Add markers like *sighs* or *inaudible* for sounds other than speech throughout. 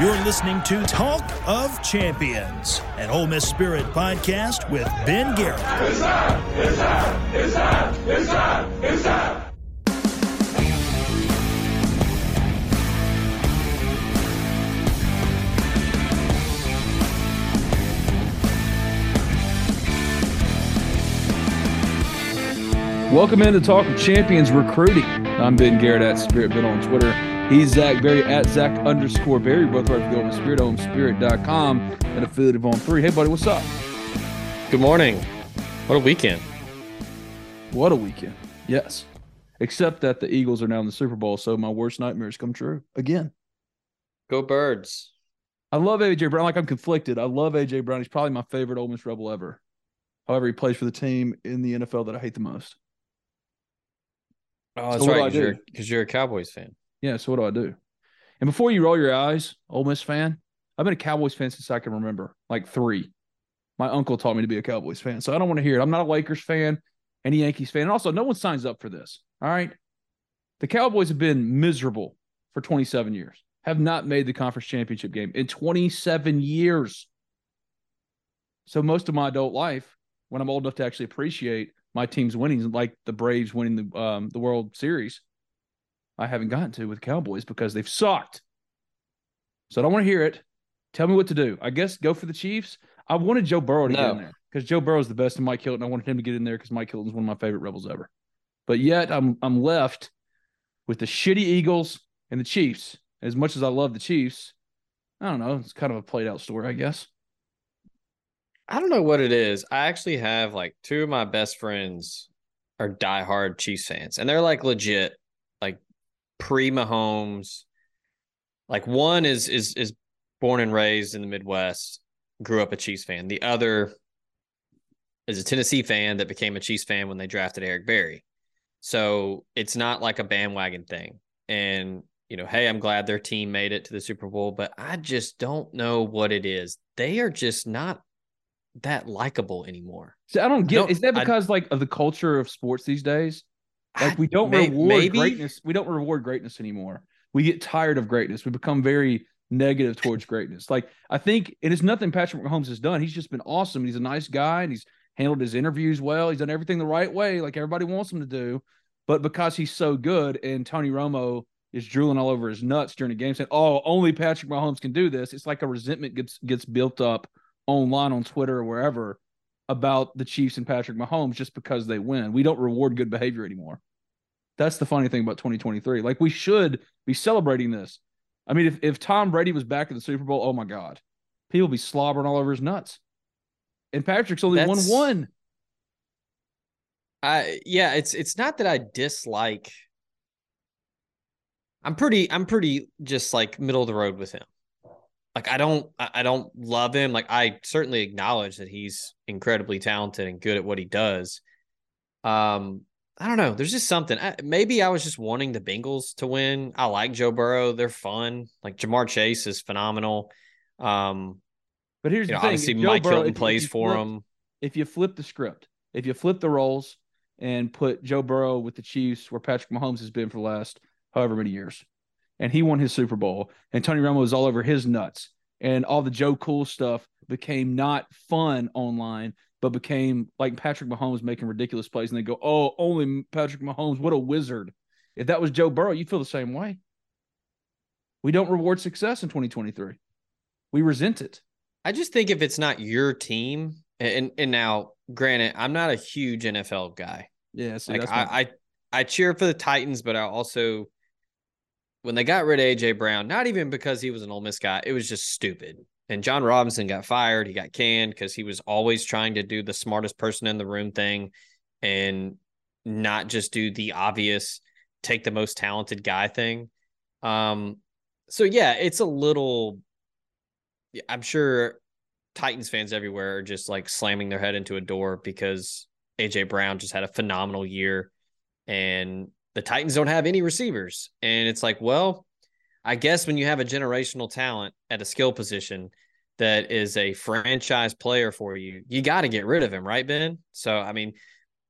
You're listening to Talk of Champions, an Ole Miss Spirit podcast with Ben Garrett. It's up, it's up, it's up, it's up, it's up. Welcome into Talk of Champions Recruiting. I'm Ben Garrett at Spirit Ben on Twitter. He's Zach Berry at Zach underscore Berry. Both right for the Open Spirit, Spirit.com, and affiliate of On 3. Hey, buddy, what's up? Good morning. What a weekend. What a weekend. Yes. Except that the Eagles are now in the Super Bowl, so my worst nightmares come true again. Go Birds. I love AJ Brown. Like I'm conflicted. I love AJ Brown. He's probably my favorite Ole Miss Rebel ever. However, he plays for the team in the NFL that I hate the most. Oh, that's So what do I right. Because you're, a Cowboys fan. Yeah, so what do I do? And before you roll your eyes, Ole Miss fan, I've been a Cowboys fan since I can remember, like three. My uncle taught me to be a Cowboys fan, so I don't want to hear it. I'm not a Lakers fan, any Yankees fan. And also, no one signs up for this. All right. The Cowboys have been miserable for 27 years, have not made the conference championship game in 27 years. So most of my adult life, when I'm old enough to actually appreciate my team's winnings, like the Braves winning the um, the World Series, I haven't gotten to with Cowboys because they've sucked. So I don't want to hear it. Tell me what to do. I guess go for the Chiefs. I wanted Joe Burrow to get in there because Joe Burrow is the best in Mike Hilton. I wanted him to get in there because Mike Hilton's one of my favorite rebels ever. But yet I'm I'm left with the shitty Eagles and the Chiefs. As much as I love the Chiefs, I don't know. It's kind of a played out story, I guess. I don't know what it is. I actually have like two of my best friends are diehard Chiefs fans, and they're like legit, pre Mahomes. Like one is is is born and raised in the Midwest, grew up a Chiefs fan. The other is a Tennessee fan that became a Chiefs fan when they drafted Eric Berry. So it's not like a bandwagon thing. And you know, hey, I'm glad their team made it to the Super Bowl, but I just don't know what it is. They are just not that likable anymore. So I don't get. don't- is that I- because like of the culture of sports these days? Like we *laughs* don't may- reward maybe. greatness. We don't reward greatness anymore. We get tired of greatness. We become very negative towards greatness. Like I think it is nothing Patrick Mahomes has done. He's just been awesome. He's a nice guy and he's handled his interviews well. He's done everything the right way, like everybody wants him to do. But because he's so good and Tony Romo is drooling all over his nuts during the game, saying, "Oh, only Patrick Mahomes can do this," it's like a resentment gets gets built up online on Twitter or wherever about the Chiefs and Patrick Mahomes just because they win. We don't reward good behavior anymore. That's the funny thing about 2023. Like we should be celebrating this. I mean, if, if Tom Brady was back in the Super Bowl, oh my God, people be slobbering all over his nuts. And Patrick's only won one. I yeah, it's it's not that I dislike. I'm pretty I'm pretty just like middle of the road with him. Like I don't I I don't love him. Like I certainly acknowledge that he's incredibly talented and good at what he does. Um I don't know. There's just something. I, maybe I was just wanting the Bengals to win. I like Joe Burrow. They're fun. Like Ja'Marr Chase is phenomenal. Um, But here's you know, the thing: obviously Joe Mike Burrow- Hilton plays you for him. If you flip the script, if you flip the roles and put Joe Burrow with the Chiefs, where Patrick Mahomes has been for the last however many years, and he won his Super Bowl, and Tony Romo was all over his nuts, and all the Joe Cool stuff became not fun online, but became like Patrick Mahomes making ridiculous plays, and they go, "Oh, only Patrick Mahomes, what a wizard!" If that was Joe Burrow, you feel the same way. We don't reward success in 2023. We resent it. I just think if it's not your team, and and now, granted, I'm not a huge NFL guy. Yeah, see, like I, I I cheer for the Titans, but I also when they got rid of AJ Brown, not even because he was an Ole Miss guy, it was just stupid. And Jon Robinson got fired. He got canned because he was always trying to do the smartest person in the room thing and not just do the obvious take the most talented guy thing. Um, so yeah, it's a little I'm sure Titans fans everywhere are just like slamming their head into a door because AJ Brown just had a phenomenal year and the Titans don't have any receivers. And it's like, well, I guess when you have a generational talent at a skill position that is a franchise player for you, you got to get rid of him, right, Ben? So, I mean,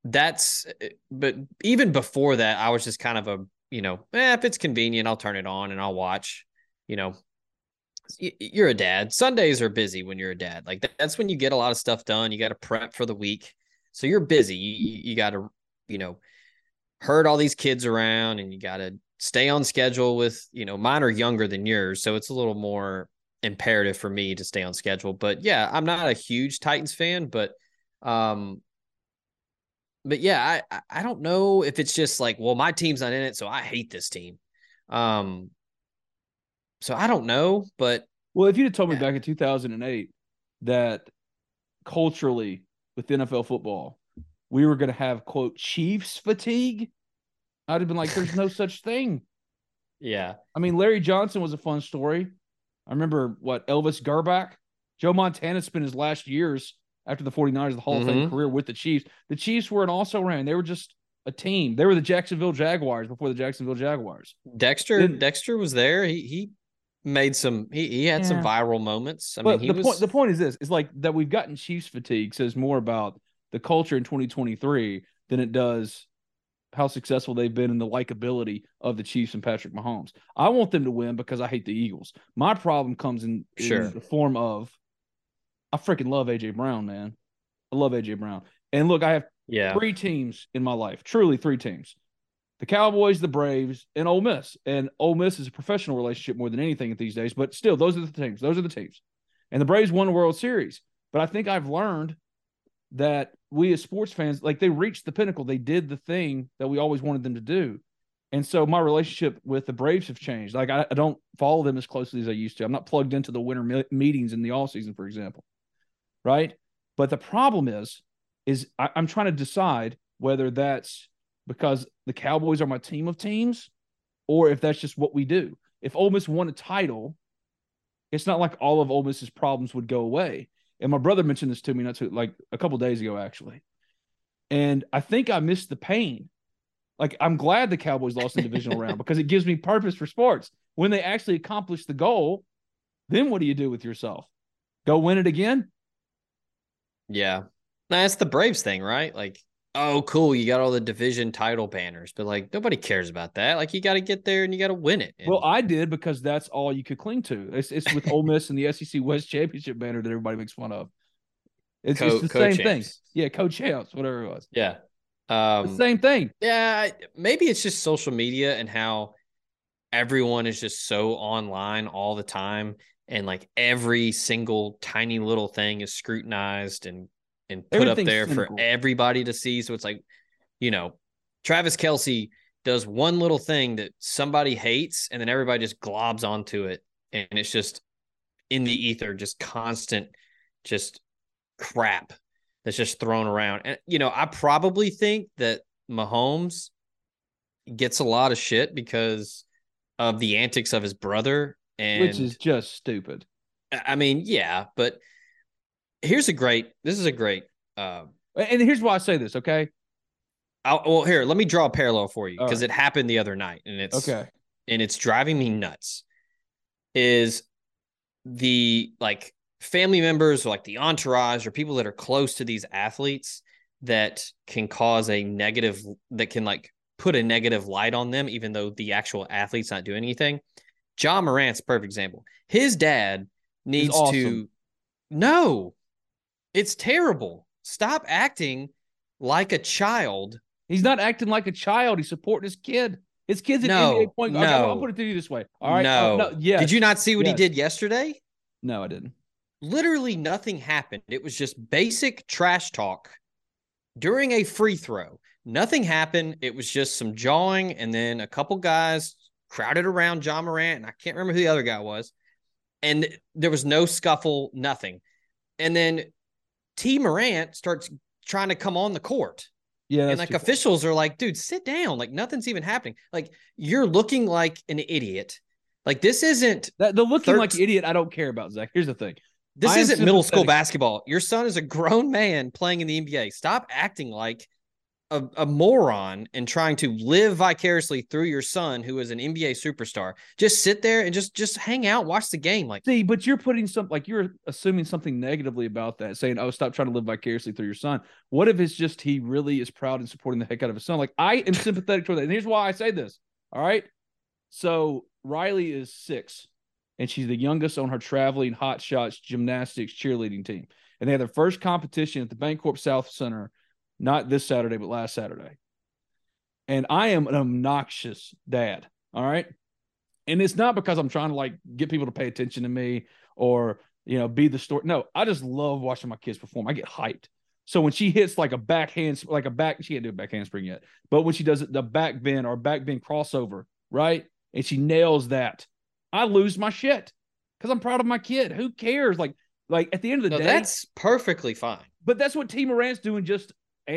that's, but even before that, I was just kind of a, you know, eh, if it's convenient, I'll turn it on and I'll watch, you know, you're a dad. Sundays are busy when you're a dad. Like that's when you get a lot of stuff done. You got to prep for the week. So you're busy. You, you, you got to, you know, herd all these kids around and you got to stay on schedule with, you know, mine are younger than yours. So it's a little more imperative for me to stay on schedule. But yeah, I'm not a huge Titans fan, but, um, but yeah, I, I- don't know if it's just like, well, my team's not in it, so I hate this team. Um, so I don't know, but Well, if you'd have told me Yeah. back in 2008 that culturally with NFL football, we were going to have quote Chiefs fatigue, I'd have been like, "There's no such thing." yeah, I mean, Larry Johnson was a fun story. I remember what Elvis Grbac, Joe Montana spent his last years after the 49ers, the Hall of Fame Mhm. career with the Chiefs. The Chiefs were an also ran. They were just a team. They were the Jacksonville Jaguars before the Jacksonville Jaguars. Dexter Didn't- Dexter was there. He he made some he, he had some viral moments. I but mean, he the was point the point is this is like that we've gotten Chiefs fatigue says more about the culture in 2023 than it does how successful they've been in the likability of the Chiefs and Patrick Mahomes. I want them to win because I hate the Eagles. My problem comes in, in the form of I freaking love AJ Brown, man. I love AJ Brown. And look, I have yeah. three teams in my life, truly three teams. The Cowboys, the Braves, and Ole Miss. And Ole Miss is a professional relationship more than anything these days, but still, those are the teams. Those are the teams. And the Braves won the World Series. But I think I've learned that we as sports fans, like they reached the pinnacle. They did the thing that we always wanted them to do. And so my relationship with the Braves have changed. Like I, I don't follow them as closely as I used to. I'm not plugged into the winter me- meetings in the off season, for example. Right. But the problem is, is I, I'm trying to decide whether that's because the Cowboys are my team of teams, or if that's just what we do. If Ole Miss won a title, it's not like all of Ole Miss's problems would go away. And my brother mentioned this to me not too like a couple days ago, actually. And I think I missed the pain. Like I'm glad the Cowboys lost the divisional round *laughs* because it gives me purpose for sports. When they actually accomplish the goal, then what do you do with yourself? Go win it again? Yeah. That's the Braves thing, right? Like, oh, cool, you got all the division title banners, but like nobody cares about that. Like, you got to get there and you got to win it. And Well, I did because that's all you could cling to. It's, it's with Ole Miss and the SEC West Championship banner that everybody makes fun of. It's, Co- it's the same thing. Yeah, co-champs, whatever it was. yeah. the Um, same thing. yeah, maybe it's just social media and how everyone is just so online all the time and like every single tiny little thing is scrutinized and and put up there cynical. for everybody to see so it's like you know Travis Kelce does one little thing that somebody hates and then everybody just globs onto it and it's just in the ether just constant just crap that's just thrown around and you know I probably think that Mahomes gets a lot of shit because of the antics of his brother and which is just stupid. I mean, yeah, but here's a great this is a great uh And here's why I say this, okay? I'll, well here, let me draw a parallel for you because right. it happened the other night and it's Okay. and it's driving me nuts is the like family members or like the entourage or people that are close to these athletes that can cause a negative that can like put a negative light on them even though the actual athlete's not doing anything Ja Morant's a perfect example his dad needs to no it's terrible stop acting like a child He's not acting like a child. He's supporting his kid. His kid's an No, NBA point guard. Okay, I'll no. put it to you this way. All right. no, Uh, no. Yes. did you not see what Yes. he did yesterday No, I didn't. literally nothing happened. It was just basic trash talk during a free throw. Nothing happened. It was just some jawing, and then a couple guys crowded around Ja Morant, and I can't remember who the other guy was. And there was no scuffle, nothing. And then Tee Morant starts trying to come on the court. Yeah, and like officials are like, dude, sit down. Like nothing's even happening. Like you're looking like an idiot. Like this isn't That, the looking like Thirt- idiot, I don't care about Zach. Here's the thing. this I isn't middle school basketball. Your son is a grown man playing in the NBA. Stop acting like a, a moron and trying to live vicariously through your son who is an NBA superstar. Just sit there and just just hang out, watch the game. Like See, but you're putting some like you're assuming something negatively about that, saying, "Oh, stop trying to live vicariously through your son." What if it's just he really is proud and supporting the heck out of his son? Like I am sympathetic toward that, and here's why I say this. All right, so Riley is six, and she's the youngest on her traveling hot shots gymnastics cheerleading team, and they had their first competition at the Bancorp South Center, not this Saturday, but last Saturday. And I am an obnoxious dad. All right. And it's not because I'm trying to like get people to pay attention to me or, you know, be the story. No, I just love watching my kids perform. I get hyped. So when she hits like a backhand, like a back, she can't do a back handspring yet, but when she does it, the back bend or back bend crossover, right? And she nails that, I lose my shit because I'm proud of my kid. Who cares? Like, like at the end of the no, day, that's perfectly fine. but that's what Tee Morant's doing, just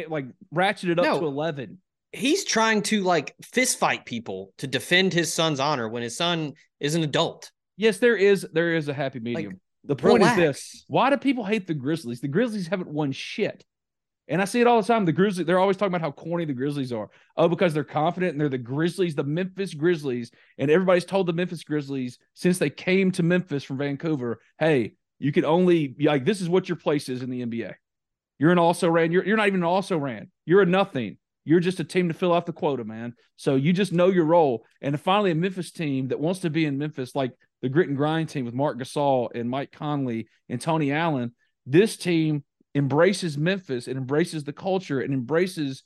like ratcheted up No. to 11. He's trying to like fist fight people to defend his son's honor when his son is an adult. Yes, there is there is a happy medium. the point is this: why do people hate the Grizzlies? The Grizzlies haven't won shit, and I see it all the time. The Grizzlies, they're always talking about how corny the Grizzlies are. Oh, because they're confident and they're the Grizzlies, the Memphis Grizzlies, and everybody's told the Memphis Grizzlies since they came to Memphis from Vancouver, hey, you can only like this is what your place is in the NBA. You're an also ran. You're you're not even an also ran. You're a nothing. You're just a team to fill out the quota, man. So you just know your role. And finally, a Memphis team that wants to be in Memphis, like the grit and grind team with Marc Gasol and Mike Conley and Tony Allen. This team embraces Memphis and embraces the culture and embraces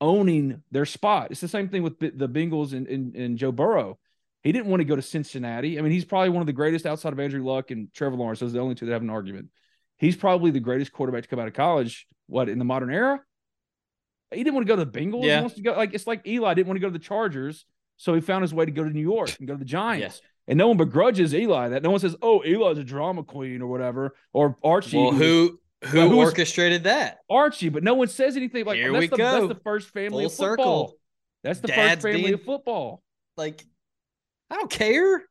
owning their spot. It's the same thing with the Bengals and, and, and Joe Burrow. He didn't want to go to Cincinnati. I mean, he's probably one of the greatest outside of Andrew Luck and Trevor Lawrence. Those are the only two that have an argument. He's probably the greatest quarterback to come out of college. What in the modern era? He didn't want to go to the Bengals. Yeah. He wants to go like it's like Eli didn't want to go to the Chargers, so he found his way to go to New York and go to the Giants. And no one begrudges Eli that. No one says, "Oh, Eli's a drama queen" or whatever, or Archie. Well, who who Well, who orchestrated that? Archie? But no one says anything like Here that's we the, go. That's the first family Full of football. circle. That's the Dad's first family being- of football. Like, I don't care.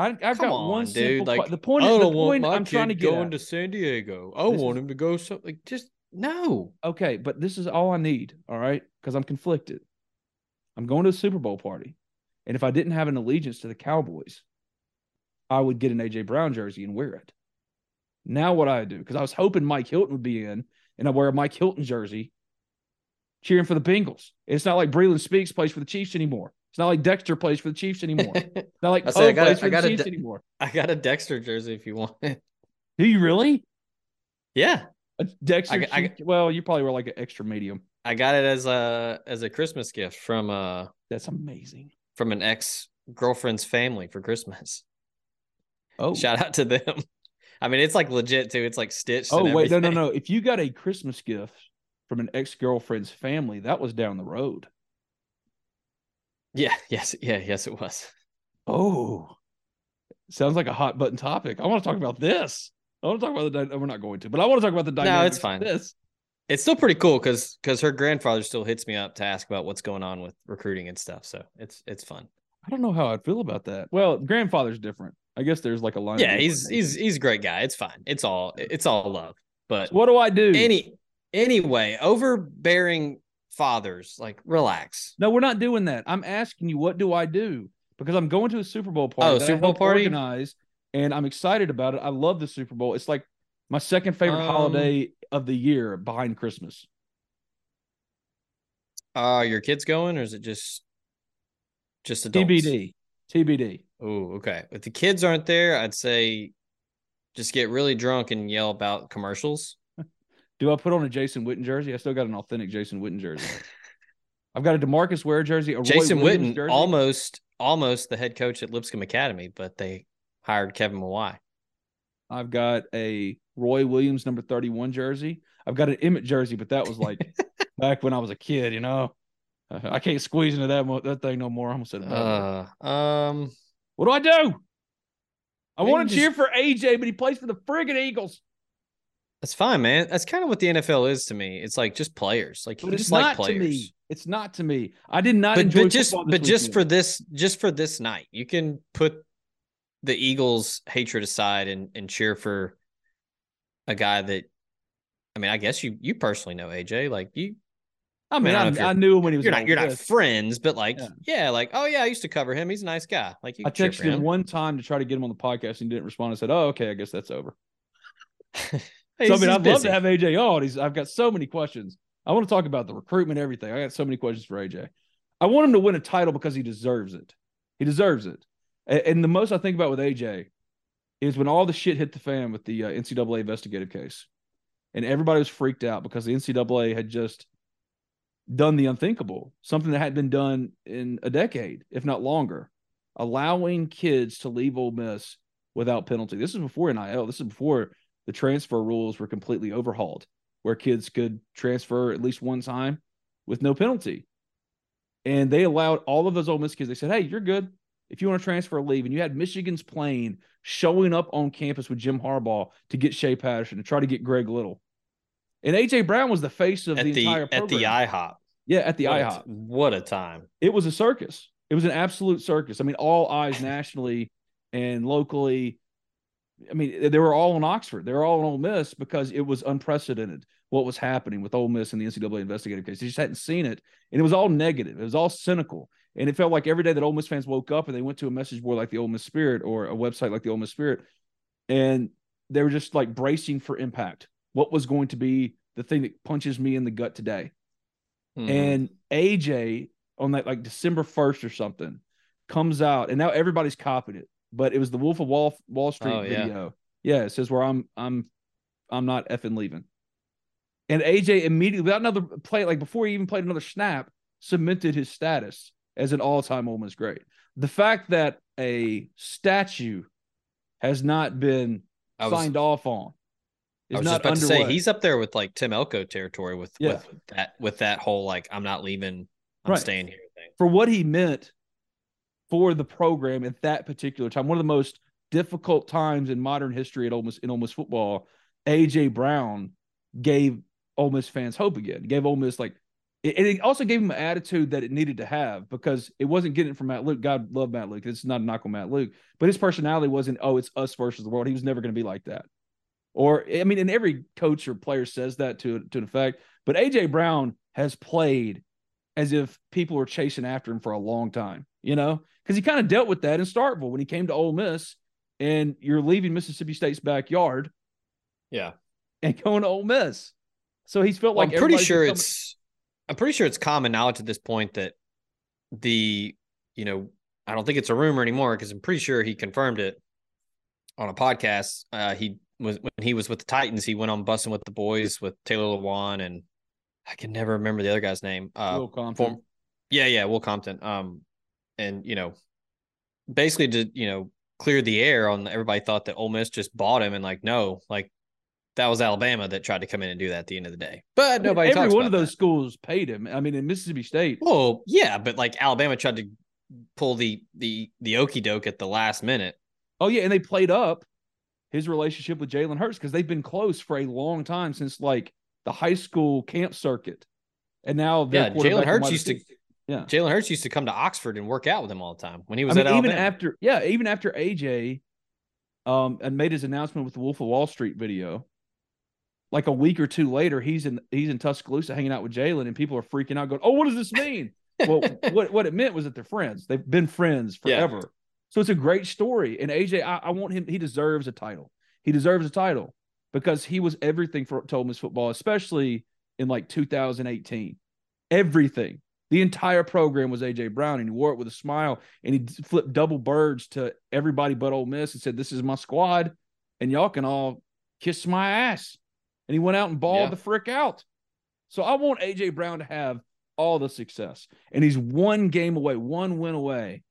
I, I've Come got on, one dude. simple. Like, the point I is, the don't want point my I'm trying to kid get going to San Diego. I This want is- him to go. So, like, just no. Okay, but this is all I need. All right, because I'm conflicted. I'm going to a Super Bowl party, and if I didn't have an allegiance to the Cowboys, I would get an AJ Brown jersey and wear it. Now what I do? Because I was hoping Mike Hilton would be in, and I wear a Mike Hilton jersey, cheering for the Bengals. It's not like Breeland Speaks plays for the Chiefs anymore. It's not like Dexter plays for the Chiefs anymore. *laughs* It's not like I Poe say, I gotta- plays for I gotta Chiefs de- anymore. I got a Dexter jersey if you want it. Do you really? Yeah, A Dexter? I I Chief- well, you probably wear like an extra medium. I got it as a as a Christmas gift from uh That's amazing. from an ex girlfriend's family for Christmas. Oh, Shout out to them. *laughs* I mean, it's like legit too. It's like stitched. Oh and wait, no, no, everything. no. If you got a Christmas gift from an ex girlfriend's family, that was down the road. Yeah, *laughs* yes, yeah, yes, it was. Oh, sounds like a hot button topic. I want to talk about this. I want to talk about the. We're not going to, but I want to talk about the dynamics. it's fine. This. It's still pretty cool because because her grandfather still hits me up to ask about what's going on with recruiting and stuff. So it's it's fun. I don't know how I'd feel about that. Well, grandfather's different. I guess there's like a line. Yeah, he's he's he's a great guy. It's fine. It's all it's all love. But So what do I do? any anyway, overbearing fathers like relax. No, we're not doing that. I'm asking you, what do I do? Because I'm going to a Super Bowl party. Oh, Super Bowl party? Organize, and I'm excited about it. I love the Super Bowl. It's like my second favorite Um, holiday of the year behind Christmas. Are your kids going or is it just just adults? TBD. TBD. Oh, okay. If the kids aren't there, I'd say just get really drunk and yell about commercials. Do I put on a Jason Witten jersey? I still got an authentic Jason Witten jersey. I've got a Demarcus Ware jersey. A Roy Jason Williams Witten, jersey. almost almost the head coach at Lipscomb Academy, but they hired Kevin Mawae. I've got a Roy Williams number 31 jersey. I've got an Emmitt jersey, but that was like *laughs* back when I was a kid, you know. I can't squeeze into that mo- that thing no more. I almost said, Uh, um, what do I do? I want to just- cheer for AJ, but he plays for the friggin' Eagles. That's fine, man. That's kind of what the NFL is to me. It's like just players. Like But it's just like players. to me. It's not to me. I did not but, enjoy but just but just for this just for this night you can put the eagles hatred aside and and cheer for a guy that i mean i guess you you personally know aj like you I mean, I I, don't know if I, knew him when he was you're not you're not friends but like Yeah. yeah. like oh yeah i used to cover him he's a nice guy like you I texted him him one time to try to get him on the podcast and he didn't respond. I said, "Oh, okay, I guess that's over." *laughs* Hey, so I mean, I'd love to have AJ on. He's I've got so many questions. I want to talk about the recruitment, everything. I got so many questions for AJ. I want him to win a title because he deserves it. He deserves it. A- And, the most I think about with AJ is when all the shit hit the fan with the uh, NCAA investigative case, and everybody was freaked out because the NCAA had just done the unthinkable, something that had been done in a decade, if not longer, allowing kids to leave Ole Miss without penalty. This is before NIL. This is before the transfer rules were completely overhauled, where kids could transfer at least one time with no penalty. And they allowed all of those Ole Miss kids. They said, "Hey, you're good. If you want to transfer, leave." And you had Michigan's plane showing up on campus with Jim Harbaugh to get Shea Patterson to try to get Greg Little. And AJ Brown was the face of the, the entire at the ihop yeah, at the what a, IHOP what a time it was a circus. It was an absolute circus. I mean, all eyes nationally and locally. I mean, they were all in Oxford. They were all in Ole Miss because it was unprecedented what was happening with Ole Miss and the NCAA investigative case. They just hadn't seen it, and it was all negative. It was all cynical, and it felt like every day that Ole Miss fans woke up and they went to a message board like the Ole Miss Spirit or a website like the Ole Miss Spirit, and they were just like bracing for impact. What was going to be the thing that punches me in the gut today? Mhm. and AJ on that like December 1st or something comes out and now everybody's copying it but it was the Wolf of Wall Wall Street Oh, video yeah it says where I'm I'm I'm not effing leaving and AJ immediately without another play like before he even played another snap cemented his status as an all-time Ole Miss great the fact that a statue has not been I was- signed off on I is was not just about to say he's up there with like Tim Elko territory with Yeah. with that with that whole like I'm not leaving, I'm Right. staying here thing. for what he meant for the program at that particular time. One of the most difficult times in modern history at Miss in Miss football. AJ Brown gave Ole Miss fans hope again. Gave Ole Miss like, and it also gave him an attitude that it needed to have because it wasn't getting it from Matt Luke. God love Matt Luke. It's not a knock on Matt Luke, but his personality wasn't. Oh, it's us versus the world. He was never going to be like that. Or I mean, and every coach or player says that to to an effect. But AJ Brown has played as if people were chasing after him for a long time, you know, because he kind of dealt with that in Starkville when he came to Ole Miss, and you're leaving Mississippi State's backyard Yeah. and going to Ole Miss. So he's felt Well, like I'm pretty sure becoming- it's I'm pretty sure it's common knowledge at this point that the you know I don't think it's a rumor anymore because I'm pretty sure he confirmed it on a podcast. Uh, he was when he was with the Titans. He went on bussing with the boys with Taylor Lewan and I can never remember the other guy's name. Uh, Will Compton. form- yeah, yeah, Will Compton. Um, and you know, basically to you know clear the air on everybody thought that Ole Miss just bought him and like no, like that was Alabama that tried to come in and do that at the end of the day. But nobody Every one of those that. schools paid him. I mean, in Mississippi State, Well, yeah, but like Alabama tried to pull the the the okey doke at the last minute. oh yeah, and they played up his relationship with Jalen Hurts because they've been close for a long time since like the high school camp circuit, and now Yeah, Jalen Hurts used to yeah. Jalen Hurts used to come to Oxford and work out with him all the time when he was I mean, at even Alabama. after yeah, even after AJ um and made his announcement with the Wolf of Wall Street video, like a week or two later, he's in he's in Tuscaloosa hanging out with Jalen, and people are freaking out, going, "Oh, what does this mean?" well, *laughs* what what it meant was that they're friends. They've been friends Yeah. forever. So it's a great story. And AJ, I, I want him. He deserves a title. He deserves a title because he was everything for Ole Miss football, especially in like 2018. Everything. The entire program was AJ Brown, and he wore it with a smile, and he flipped double birds to everybody but Ole Miss and said, "This is my squad, and y'all can all kiss my ass." And he went out and balled Yeah. the frick out. So I want AJ Brown to have all the success, and he's one game away, one win away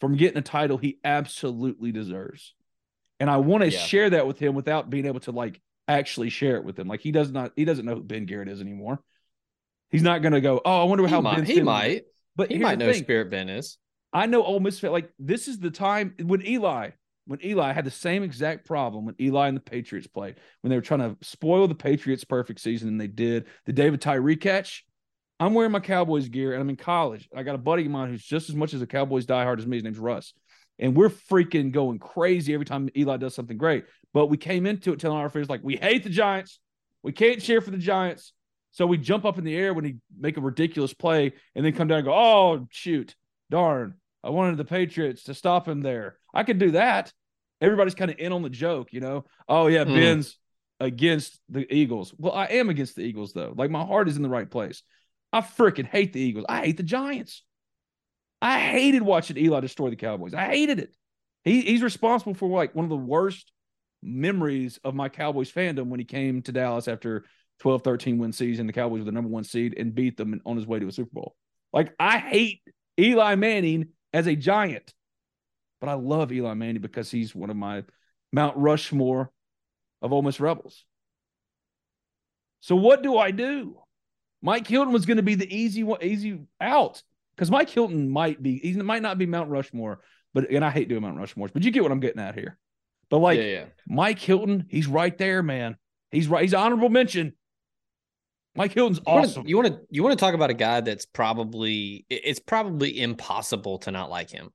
from getting a title he absolutely deserves. And I want to Yeah. share that with him without being able to like actually share it with him. Like he does not, he doesn't know who Ben Garrett is anymore. He's not going to go, oh, I wonder He how might. Ben's He feeling." might. But He might know thing. Spirit Ben is. I know Ole Miss. Like this is the time when Eli, when Eli had the same exact problem when Eli and the Patriots played when they were trying to spoil the Patriots' perfect season, and they did the David Tyree catch. I'm wearing my Cowboys gear, and I'm in college. I got a buddy of mine who's just as much as a Cowboys diehard as me. His name's Russ, and we're freaking going crazy every time Eli does something great. But we came into it telling our friends like we hate the Giants, we can't cheer for the Giants. So we jump up in the air when he make a ridiculous play, and then come down and go, "Oh shoot, darn! I wanted the Patriots to stop him there. I could do that." Everybody's kind of in on the joke, you know. Oh yeah, Mm. Ben's against the Eagles. Well, I am against the Eagles though. Like my heart is in the right place. I freaking hate the Eagles. I hate the Giants. I hated watching Eli destroy the Cowboys. I hated it. He, he's responsible for like one of the worst memories of my Cowboys fandom when he came to Dallas after 12 13 win season. The Cowboys were the number one seed and beat them on his way to a Super Bowl. Like, I hate Eli Manning as a giant, but I love Eli Manning because he's one of my Mount Rushmore of Ole Miss Rebels. So, what do I do? Mike Hilton was going to be the easy one, easy out because Mike Hilton might be, he might not be Mount Rushmore, but and I hate doing Mount Rushmores, but you get what I'm getting at here. But like yeah, yeah. Mike Hilton, he's right there, man. He's right. He's honorable mention. Mike Hilton's awesome. You want to you want to talk about a guy that's probably it's probably impossible to not like him.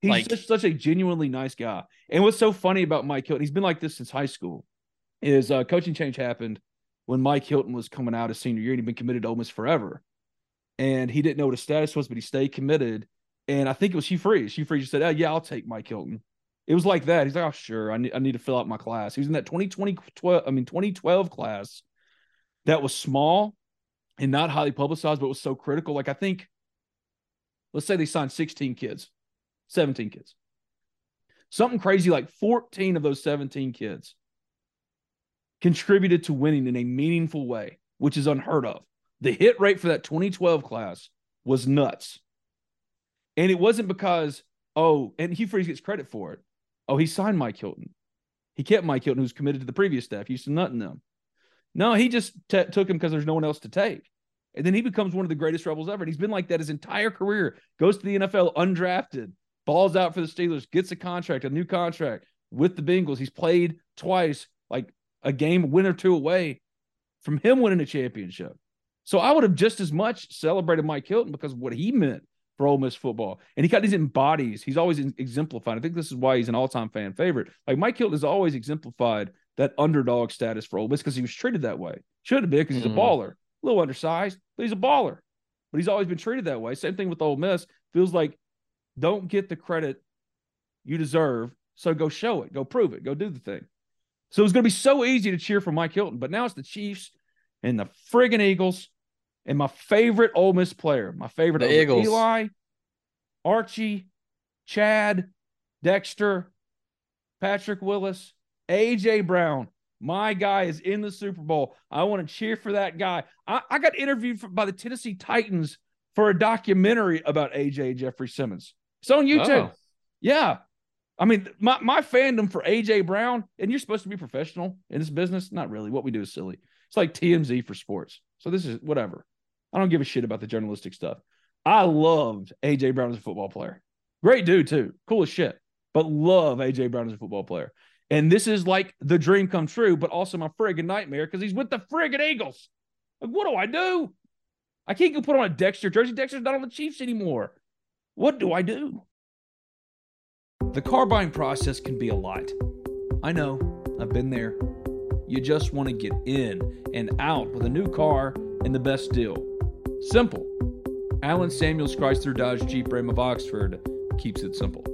He's like- just such a genuinely nice guy. And what's so funny about Mike Hilton, he's been like this since high school, is uh, coaching change happened when Mike Hilton was coming out his senior year and he'd been committed to Ole Miss forever. And he didn't know what his status was, but he stayed committed. And I think it was Hugh Freeze. Hugh Freeze just said, Oh, yeah, I'll take Mike Hilton. It was like that. He's like, Oh, sure. I need, I need to fill out my class. He was in that 2020, 12, I mean, 2012 class that was small and not highly publicized, but was so critical. Like, I think, let's say they signed 16 kids, 17 kids. Something crazy like 14 of those 17 kids contributed to winning in a meaningful way, which is unheard of. The hit rate for that 2012 class was nuts. And it wasn't because, oh, and Hugh Freeze gets credit for it. Oh, he signed Mike Hilton. He kept Mike Hilton, who's committed to the previous staff. Used to nut in them. No, he just t- took him because there's no one else to take. And then he becomes one of the greatest rebels ever. And he's been like that his entire career. Goes to the NFL undrafted, balls out for the Steelers, gets a contract, a new contract with the Bengals. He's played twice, like a game win or two away from him winning a championship. So I would have just as much celebrated Mike Hilton because of what he meant for Ole Miss football. And he kind of embodies, he's always exemplified. I think this is why he's an all time fan favorite. Like Mike Hilton has always exemplified that underdog status for Ole Miss because he was treated that way. Should have been because he's Mhm. a baller, a little undersized, but he's a baller. But he's always been treated that way. Same thing with Ole Miss. Feels like don't get the credit you deserve. So go show it, go prove it, go do the thing. So it's going to be so easy to cheer for Mike Hilton, but now it's the Chiefs and the friggin' Eagles and my favorite Ole Miss player, my favorite The Eagles. Eli, Archie, Chad, Dexter, Patrick Willis, AJ Brown. My guy is in the Super Bowl. I want to cheer for that guy. I, I got interviewed for, by the Tennessee Titans for a documentary about AJ Jeffrey Simmons. It's on YouTube. Oh. Yeah. I mean, my, my fandom for AJ Brown, and you're supposed to be professional in this business. Not really. What we do is silly. It's like TMZ for sports. So this is whatever. I don't give a shit about the journalistic stuff. I loved AJ Brown as a football player. Great dude, too. Cool as shit. But love AJ Brown as a football player. And this is like the dream come true, but also my friggin' nightmare because he's with the friggin' Eagles. Like, what do I do? I can't go put on a Dexter jersey. Dexter's not on the Chiefs anymore. What do I do? The car buying process can be a lot. I know, I've been there. You just want to get in and out with a new car and the best deal. Simple. Allen Samuels Chrysler Dodge Jeep Ram of Oxford keeps it simple.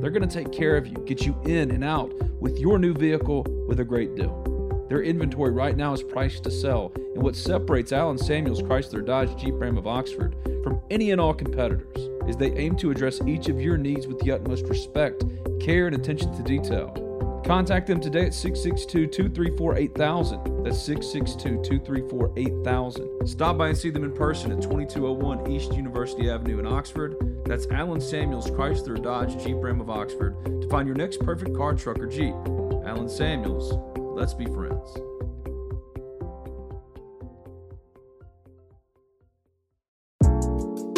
They're going to take care of you, get you in and out with your new vehicle with a great deal. Their inventory right now is priced to sell, and what separates Allen Samuels Chrysler Dodge Jeep Ram of Oxford from any and all competitors is they aim to address each of your needs with the utmost respect, care, and attention to detail. Contact them today at 662 234 8000. That's 662 234 8000. Stop by and see them in person at 2201 East University Avenue in Oxford. That's Allen Samuels Chrysler Dodge Jeep Ram of Oxford to find your next perfect car, truck, or Jeep. Allen Samuels, let's be friends.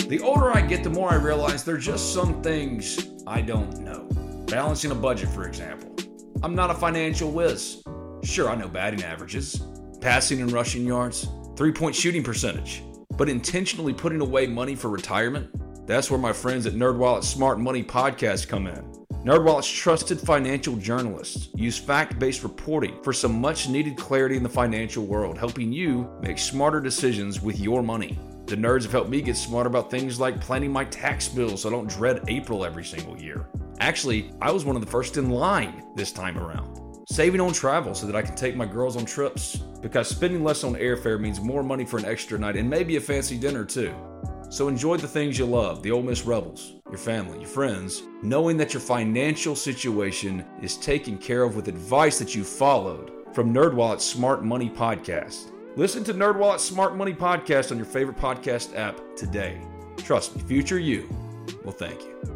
The older I get, the more I realize there are just some things I don't know. Balancing a budget, for example. I'm not a financial whiz. Sure, I know batting averages, passing and rushing yards, three point shooting percentage, but intentionally putting away money for retirement? That's where my friends at NerdWallet's Smart Money Podcast come in. NerdWallet's trusted financial journalists use fact-based reporting for some much-needed clarity in the financial world, helping you make smarter decisions with your money. The nerds have helped me get smarter about things like planning my tax bill so I don't dread April every single year. Actually, I was one of the first in line this time around. Saving on travel so that I can take my girls on trips, because spending less on airfare means more money for an extra night and maybe a fancy dinner too. So enjoy the things you love, the Ole Miss Rebels, your family, your friends, knowing that your financial situation is taken care of with advice that you followed from NerdWallet's Smart Money Podcast. Listen to NerdWallet's Smart Money Podcast on your favorite podcast app today. Trust me, future you will thank you.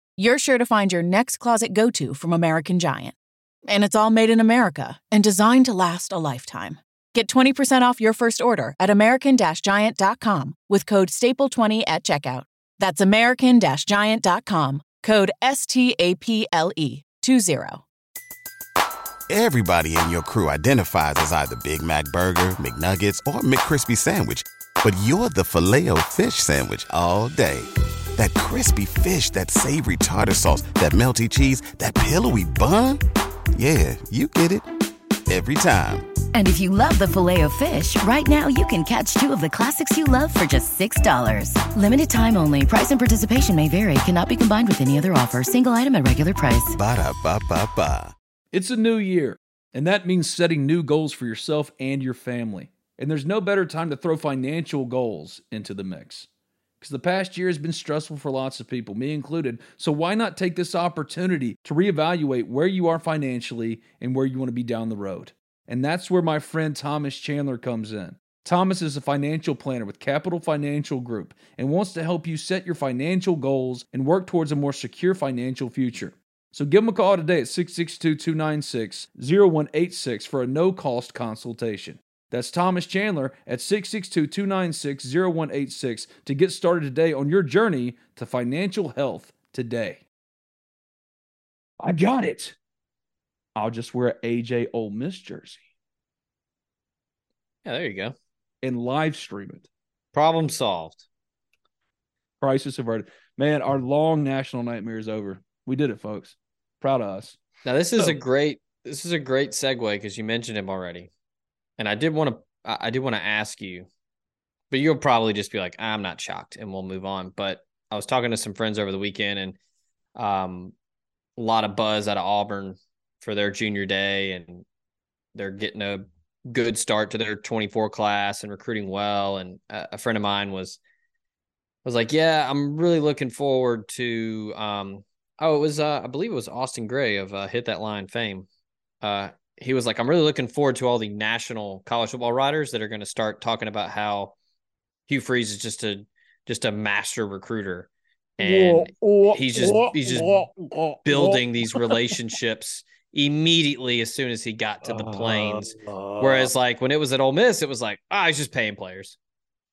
you're sure to find your next closet go to from American Giant. And it's all made in America and designed to last a lifetime. Get 20% off your first order at American Giant.com with code STAPLE20 at checkout. That's American Giant.com, code S T A P L E 20. Everybody in your crew identifies as either Big Mac Burger, McNuggets, or McCrispy Sandwich, but you're the filet fish Sandwich all day. That crispy fish, that savory tartar sauce, that melty cheese, that pillowy bun. Yeah, you get it every time. And if you love the filet of fish, right now you can catch two of the classics you love for just $6. Limited time only. Price and participation may vary. Cannot be combined with any other offer. Single item at regular price. Ba da ba ba ba. It's a new year, and that means setting new goals for yourself and your family. And there's no better time to throw financial goals into the mix. Because the past year has been stressful for lots of people, me included. So why not take this opportunity to reevaluate where you are financially and where you want to be down the road? And that's where my friend Thomas Chandler comes in. Thomas is a financial planner with Capital Financial Group and wants to help you set your financial goals and work towards a more secure financial future. So give him a call today at 662 296 0186 for a no cost consultation. That's Thomas Chandler at 662 296 0186 to get started today on your journey to financial health today. I got it. I'll just wear an AJ Ole Miss jersey. Yeah, there you go. And live stream it. Problem solved. Crisis averted. Man, our long national nightmare is over. We did it, folks. Proud of us. Now this is so, a oh. great this is a great segue because you mentioned him already. And I did want to I did want to ask you, but you'll probably just be like, I'm not shocked and we'll move on. But I was talking to some friends over the weekend and um a lot of buzz out of Auburn for their junior day and they're getting a good start to their 24 class and recruiting well and a, friend of mine was was like yeah i'm really looking forward to um oh it was uh i believe it was austin gray of uh, hit that line fame uh he was like i'm really looking forward to all the national college football writers that are going to start talking about how hugh freeze is just a just a master recruiter and he's just he's just building these relationships immediately as soon as he got to the plains. Whereas, like when it was at Ole Miss, it was like, ah, oh, he's just paying players.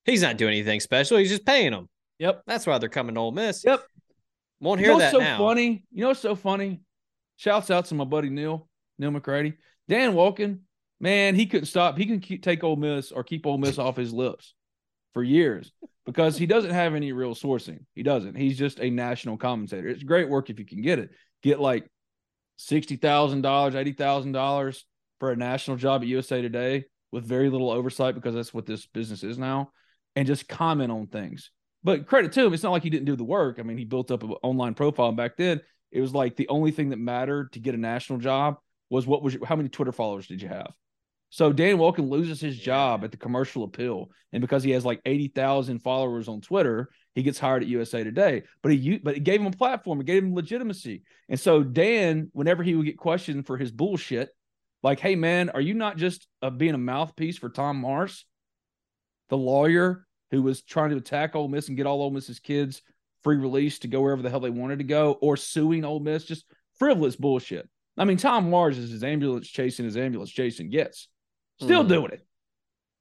He's not doing anything special. He's just paying them. Yep, that's why they're coming to Ole Miss. Yep, won't hear you know that so now. Funny, you know what's so funny? Shouts out to my buddy Neil Neil McCready, Dan Wolken. Man, he couldn't stop. He can keep, take Ole Miss or keep Ole Miss off his lips for years because he doesn't have any real sourcing. He doesn't. He's just a national commentator. It's great work if you can get it. Get like sixty thousand dollars, eighty thousand dollars for a national job at USA Today with very little oversight because that's what this business is now, and just comment on things. but credit to him, it's not like he didn't do the work. I mean, he built up an online profile. Back then, it was like the only thing that mattered to get a national job was what was your, how many Twitter followers did you have? So Dan Wolken loses his job at the commercial appeal, and because he has like eighty thousand followers on Twitter, he gets hired at USA Today. But he but it gave him a platform, it gave him legitimacy. And so Dan, whenever he would get questioned for his bullshit, like, "Hey man, are you not just uh, being a mouthpiece for Tom Mars, the lawyer who was trying to attack Ole Miss and get all Ole Miss's kids free release to go wherever the hell they wanted to go, or suing Ole Miss, just frivolous bullshit." I mean, Tom Mars is his ambulance chasing, his ambulance chasing gets. Still mm. doing it.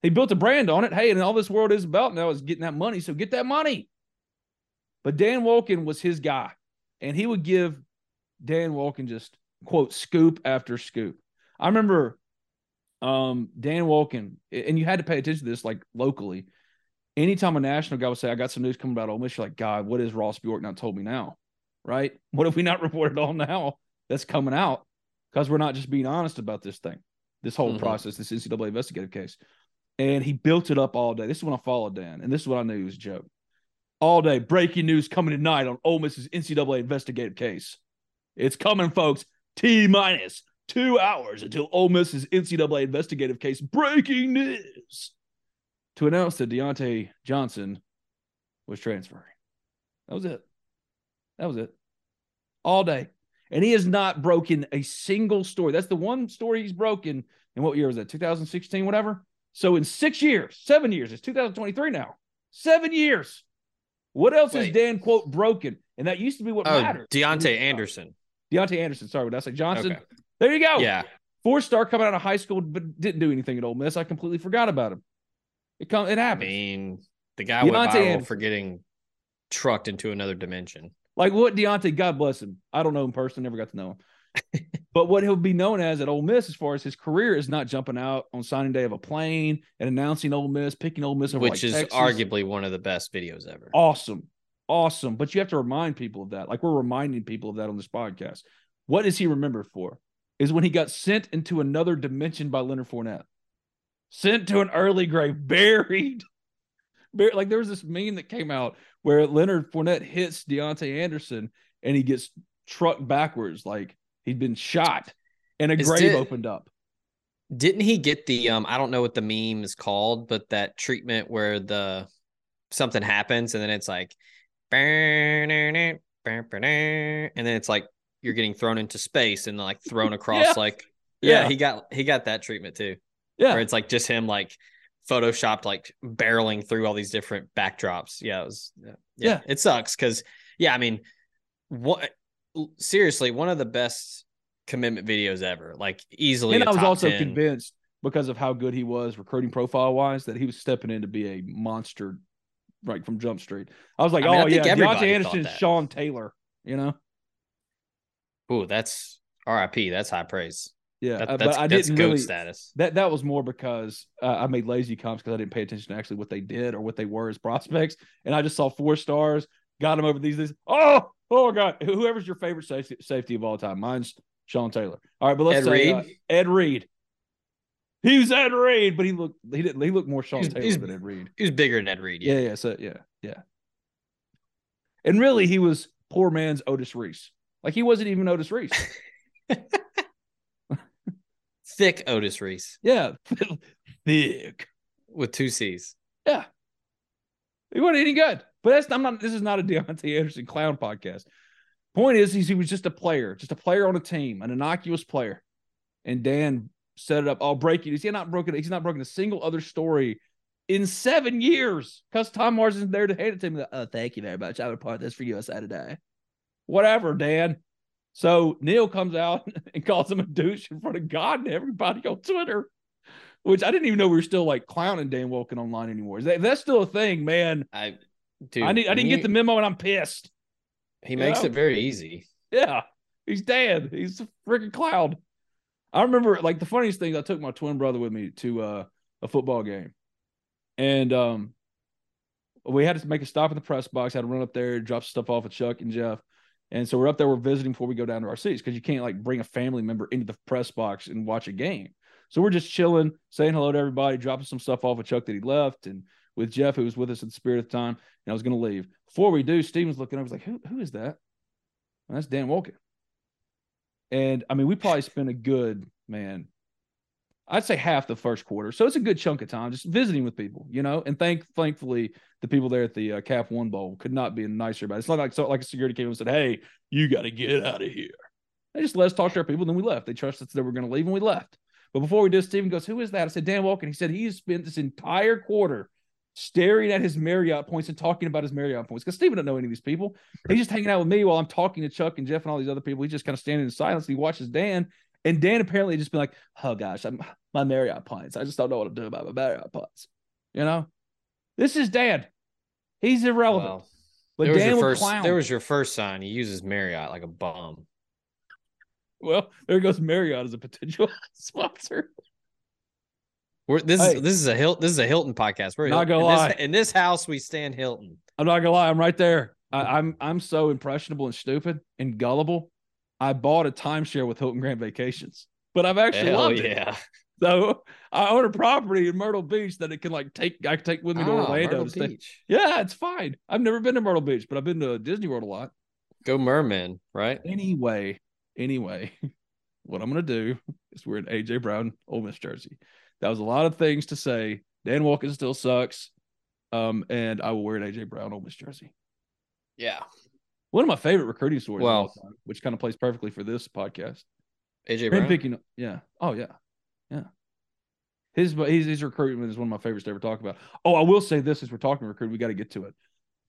He built a brand on it. Hey, and all this world is about now is getting that money. So get that money. But Dan Wolken was his guy. And he would give Dan Wolken just quote scoop after scoop. I remember um, Dan Wolken, and you had to pay attention to this like locally. Anytime a national guy would say, I got some news coming about Ole Miss, you're like, God, what is Ross Bjork not told me now? Right? *laughs* What have we not reported on now that's coming out? Because we're not just being honest about this thing this whole mm-hmm. process, this NCAA investigative case. And he built it up all day. This is when I followed Dan, and this is what I knew was a joke. All day, breaking news coming tonight on Ole Miss's NCAA investigative case. It's coming, folks. T minus two hours until Ole Miss's NCAA investigative case. Breaking news to announce that Deontay Johnson was transferring. That was it. That was it. All day. And he has not broken a single story. That's the one story he's broken. In what year was that? 2016, whatever. So in six years, seven years, it's 2023 now. Seven years. What else Wait. is Dan quote broken? And that used to be what oh, mattered. Deontay Anderson. Deontay Anderson. Sorry, what did I say? Johnson. Okay. There you go. Yeah. Four star coming out of high school, but didn't do anything at Ole Miss. I completely forgot about him. It come it happened. I mean, the guy Deontay went viral Anderson. for getting trucked into another dimension. Like what Deontay, God bless him. I don't know him personally, never got to know him. *laughs* but what he'll be known as at Ole Miss, as far as his career, is not jumping out on signing day of a plane and announcing Ole Miss, picking Ole Miss, over which like is Texas. arguably one of the best videos ever. Awesome, awesome. But you have to remind people of that. Like we're reminding people of that on this podcast. What is he remembered for? Is when he got sent into another dimension by Leonard Fournette, sent to an early grave, *laughs* buried. Like there was this meme that came out where Leonard Fournette hits Deontay Anderson and he gets trucked backwards like he'd been shot and a is grave opened up. Didn't he get the um I don't know what the meme is called, but that treatment where the something happens and then it's like and then it's like you're getting thrown into space and like thrown *laughs* across yeah. like yeah, yeah, he got he got that treatment too. Yeah. Where it's like just him like photoshopped like barreling through all these different backdrops. Yeah, it was yeah, yeah. yeah. it sucks because yeah, I mean what seriously, one of the best commitment videos ever. Like easily. And I was also 10. convinced because of how good he was recruiting profile wise that he was stepping in to be a monster right from Jump Street. I was like, I mean, oh yeah, Deontay Anderson, Sean Taylor, you know. Oh, that's RIP. That's high praise. Yeah, that, uh, but I didn't really status. That that was more because uh, I made lazy comps because I didn't pay attention to actually what they did or what they were as prospects, and I just saw four stars, got them over these. these. Oh, oh god! Whoever's your favorite safety safety of all time? Mine's Sean Taylor. All right, but let's Ed say uh, Ed Reed. He was Ed Reed, but he looked he didn't he looked more Sean he's, Taylor he's, than Ed Reed. He was bigger than Ed Reed. Yeah, yeah, yeah. So yeah, yeah. And really, he was poor man's Otis Reese. Like he wasn't even Otis Reese. *laughs* thick Otis Reese. Yeah, *laughs* thick with two C's. Yeah, he wasn't any good. But that's I'm not. This is not a Deontay Anderson clown podcast. Point is, he was just a player, just a player on a team, an innocuous player. And Dan set it up. I'll break it. He's not broken. He's not broken a single other story in seven years because Tom Marsden's there to hand it to me. Like, oh, thank you very much. I would part this for USA Today. Whatever, Dan. So Neil comes out *laughs* and calls him a douche in front of God and everybody on Twitter, which I didn't even know we were still like clowning Dan Wolken online anymore. Is that, that's still a thing, man. I, dude, I, need, I didn't get the memo and I'm pissed. He makes know? it very easy. Yeah, he's Dan. He's a freaking clown. I remember like the funniest thing. I took my twin brother with me to uh, a football game, and um, we had to make a stop in the press box. Had to run up there, drop stuff off at Chuck and Jeff. And so we're up there, we're visiting before we go down to our seats because you can't like bring a family member into the press box and watch a game. So we're just chilling, saying hello to everybody, dropping some stuff off of Chuck that he left. And with Jeff, who was with us at the Spirit of time, and I was going to leave. Before we do, Steven's looking over, like, "Who who is that?" And that's Dan Wolken. And I mean, we probably spent a good man. I'd say half the first quarter, so it's a good chunk of time just visiting with people, you know. And thank, thankfully, the people there at the uh, Cap One Bowl could not be nicer about it. It's not like so like a security came and said, "Hey, you got to get out of here." They just let us talk to our people, then we left. They trusted us that we're going to leave, and we left. But before we did, Stephen goes, "Who is that?" I said, "Dan Wolken." He said he spent this entire quarter staring at his Marriott points and talking about his Marriott points because Stephen doesn't know any of these people. He's just hanging out with me while I'm talking to Chuck and Jeff and all these other people. He's just kind of standing in silence. He watches Dan, and Dan apparently just been like, "Oh gosh, I'm my Marriott points. I just don't know what to do about my Marriott points." You know, this is Dan. He's irrelevant. Well, but there was Dan your first. clown. There was your first sign. He uses Marriott like a bum. well, there goes Marriott as a potential *laughs* sponsor. We're, this Hey. is this is a Hilton. This is a Hilton podcast. We're Not Hilton. gonna in lie. This, in this house, we stand Hilton. I'm not gonna lie, I'm right there. I, I'm I'm so impressionable and stupid and gullible. I bought a timeshare with Hilton Grand Vacations, but I've actually Hell loved it. yeah! *laughs* So I own a property in Myrtle Beach that it can like take I can take with me to Ah, Orlando Myrtle. Beach. Yeah, it's fine. I've never been to Myrtle Beach, but I've been to Disney World a lot. Go Merman, right? Anyway, anyway, *laughs* what I'm gonna do is we're in AJ Brown Ole Miss jersey. That was a lot of things to say. Dan Wolken still sucks. Um, and I will wear an AJ Brown Ole Miss jersey. Yeah. One of my favorite recruiting stories, of all Well- time, which kind of plays perfectly for this podcast. AJ Brown. picking, yeah, oh yeah, yeah. His his his recruitment is one of my favorites to ever talk about. Oh, I will say this: as we're talking recruiting, we got to get to it.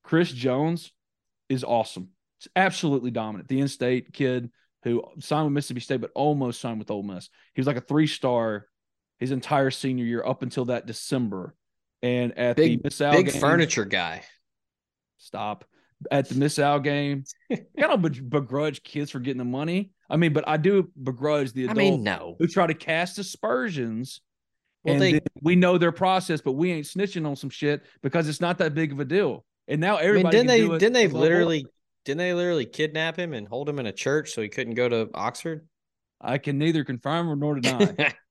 Chris Jones is awesome. It's absolutely dominant. The in-state kid who signed with Mississippi State, but almost signed with Ole Miss. He was like a three-star his entire senior year up until that December. And at Big- the Miss Al Big furniture guy. Stop. At the Miss Al game, *laughs* I don't begrudge kids for getting the money. I mean, but I do begrudge the I adult mean, no. who try to cast aspersions. Well, and they- we know their process, but we ain't snitching on some shit because it's not that big of a deal. And now I mean, everybody didn't they? do it Didn't they literally? Didn't they literally kidnap him and hold him in a church so he couldn't go to Oxford? I can neither confirm nor deny. *laughs*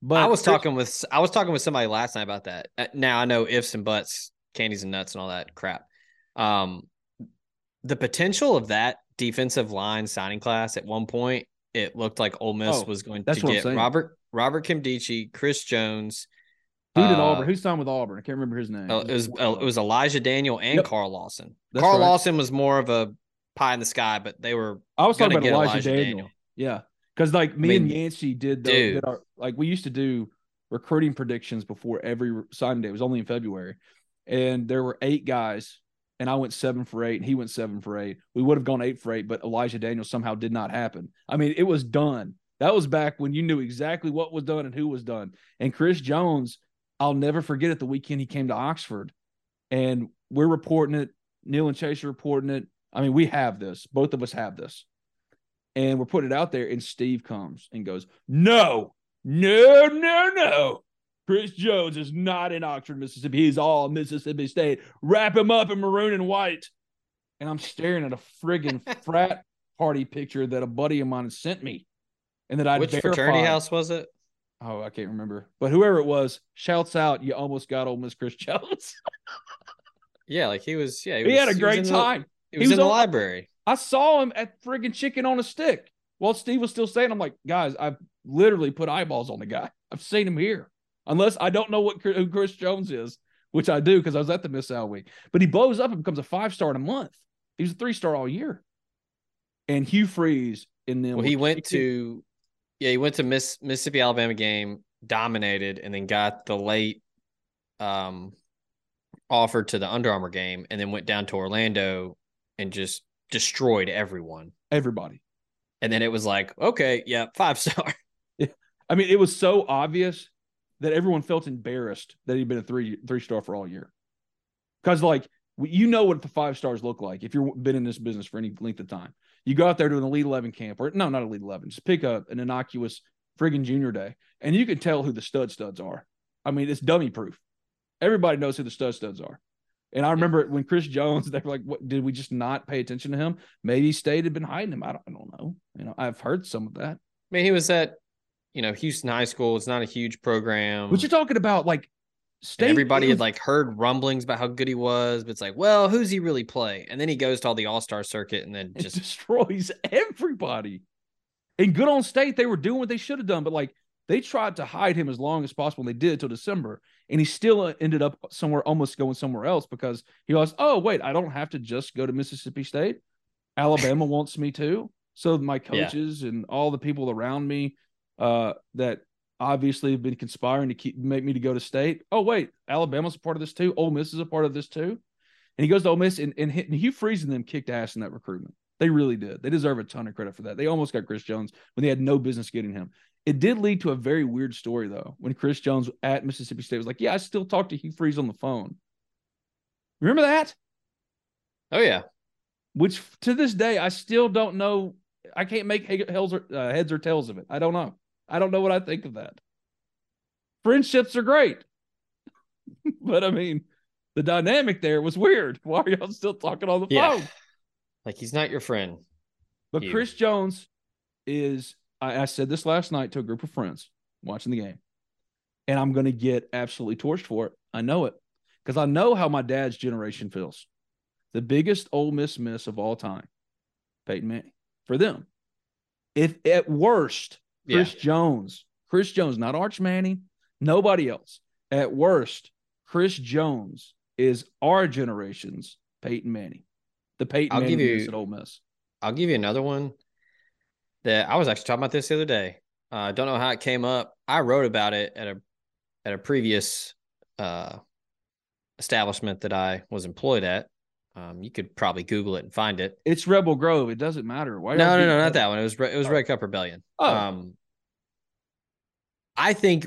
But I was talking with I was talking with somebody last night about that. Uh, Now I know ifs and buts, candies and nuts, and all that crap. Um, the potential of that defensive line signing class at one point, it looked like Ole Miss Oh, was going to get. Robert Robert Nkemdiche, Chris Jones. Dude uh, Auburn. Who signed with Auburn? I can't remember his name. uh, it was uh, it was Elijah Daniel and Yep. Carl Lawson. That's Carl right. Lawson was more of a pie in the sky, but they were I was talking about Elijah, Elijah Daniel. Daniel. Yeah, because like me mean, and Yancey did, the, did our like we used to do recruiting predictions before every signing day. It was only in February, and there were eight guys, and I went seven for eight, and he went seven for eight. We would have gone eight for eight, but Elijah Daniel somehow did not happen. I mean, it was done. That was back when you knew exactly what was done and who was done. And Chris Jones, I'll never forget it. The weekend he came to Oxford, and we're reporting it. Neil and Chase are reporting it. I mean, we have this. Both of us have this and we're putting it out there, and Steve comes and goes, No, no, no, no. Chris Jones is not in Oxford, Mississippi. He's all Mississippi State. Wrap him up in maroon and white. And I'm staring at a friggin' *laughs* frat party picture that a buddy of mine sent me. And that I which fraternity house was it? Oh, I can't remember. But whoever it was, shouts out, you almost got old Miss Chris Jones. *laughs* Yeah, like he was. Yeah, he was- had a was great in the- time. he was, in the library. I saw him at friggin' chicken on a stick while Steve was still saying, I'm like, guys, I've literally put eyeballs on the guy. I've seen him here. Unless I don't know what who Chris Jones is, which I do because I was at the Miss Al week. But he blows up and becomes a five star in a month. He was a three star all year. And Hugh Freeze in them. Well, he went to, yeah, he went to Miss Mississippi Alabama game, dominated, and then got the late, um, offer to the Under Armour game, and then went down to Orlando and just destroyed everyone. everybody. And then it was like, okay, yeah, five star. *laughs* I mean, it was so obvious that everyone felt embarrassed that he'd been a three three star for all year. Because like you know what the five stars look like if you've been in this business for any length of time. You go out there to an elite eleven camp, or no, not elite eleven. Just pick up an innocuous friggin' junior day, and you can tell who the stud studs are. I mean, it's dummy proof. Everybody knows who the stud studs are. And I remember when Chris Jones, they were like, "What did we just not pay attention to him? Maybe State had been hiding him. I don't, I don't know. You know, I've heard some of that. I mean, he was at, you know, Houston High School. It's not a huge program. But you're talking about like State everybody had like heard rumblings about how good he was, but it's like, well, who's he really play? And then he goes to all the All Star circuit and then just destroys everybody. And good on state, they were doing what they should have done, but like they tried to hide him as long as possible, and they did till December. And he still ended up somewhere, almost going somewhere else because he was, oh wait, I don't have to just go to Mississippi State. Alabama wants me to. So my Yeah. coaches and all the people around me uh, that obviously have been conspiring to keep make me to go to state. Oh wait, Alabama's a part of this too. Ole Miss is a part of this too. And he goes to Ole Miss, and, and, and Hugh Freeze and them kicked ass in that recruitment. They really did. They deserve a ton of credit for that. They almost got Chris Jones when they had no business getting him. It did lead to a very weird story, though, when Chris Jones at Mississippi State was like, Yeah, I still talk to Hugh Freeze on the phone. Remember that? oh yeah, Which to this day, I still don't know. I can't make or, uh, heads or tails of it. I don't know. I don't know what I think of that. Friendships are great. *laughs* but I mean, the dynamic there was weird. *laughs* Why are y'all still talking on the Yeah. phone? like he's not your friend. But You. Chris Jones is, I, I said this last night to a group of friends watching the game, and I'm going to get absolutely torched for it. I know it because I know how my dad's generation feels. The biggest Ole Miss miss of all time, Peyton Manning, for them. If at worst, Chris Jones, Chris Jones, not Arch Manning, nobody else. At worst, Chris Jones is our generation's Peyton Manning, the Peyton I'll Manning give you- at Ole Miss. I'll give you another one that I was actually talking about this the other day. Uh, I don't know how it came up. I wrote about it at a at a previous uh, establishment that I was employed at. Um, you could probably Google it and find it. It's Rebel Grove. It doesn't matter. Why? no, no, no, not that one. It was it was. Red Cup Rebellion. Oh. Um, I think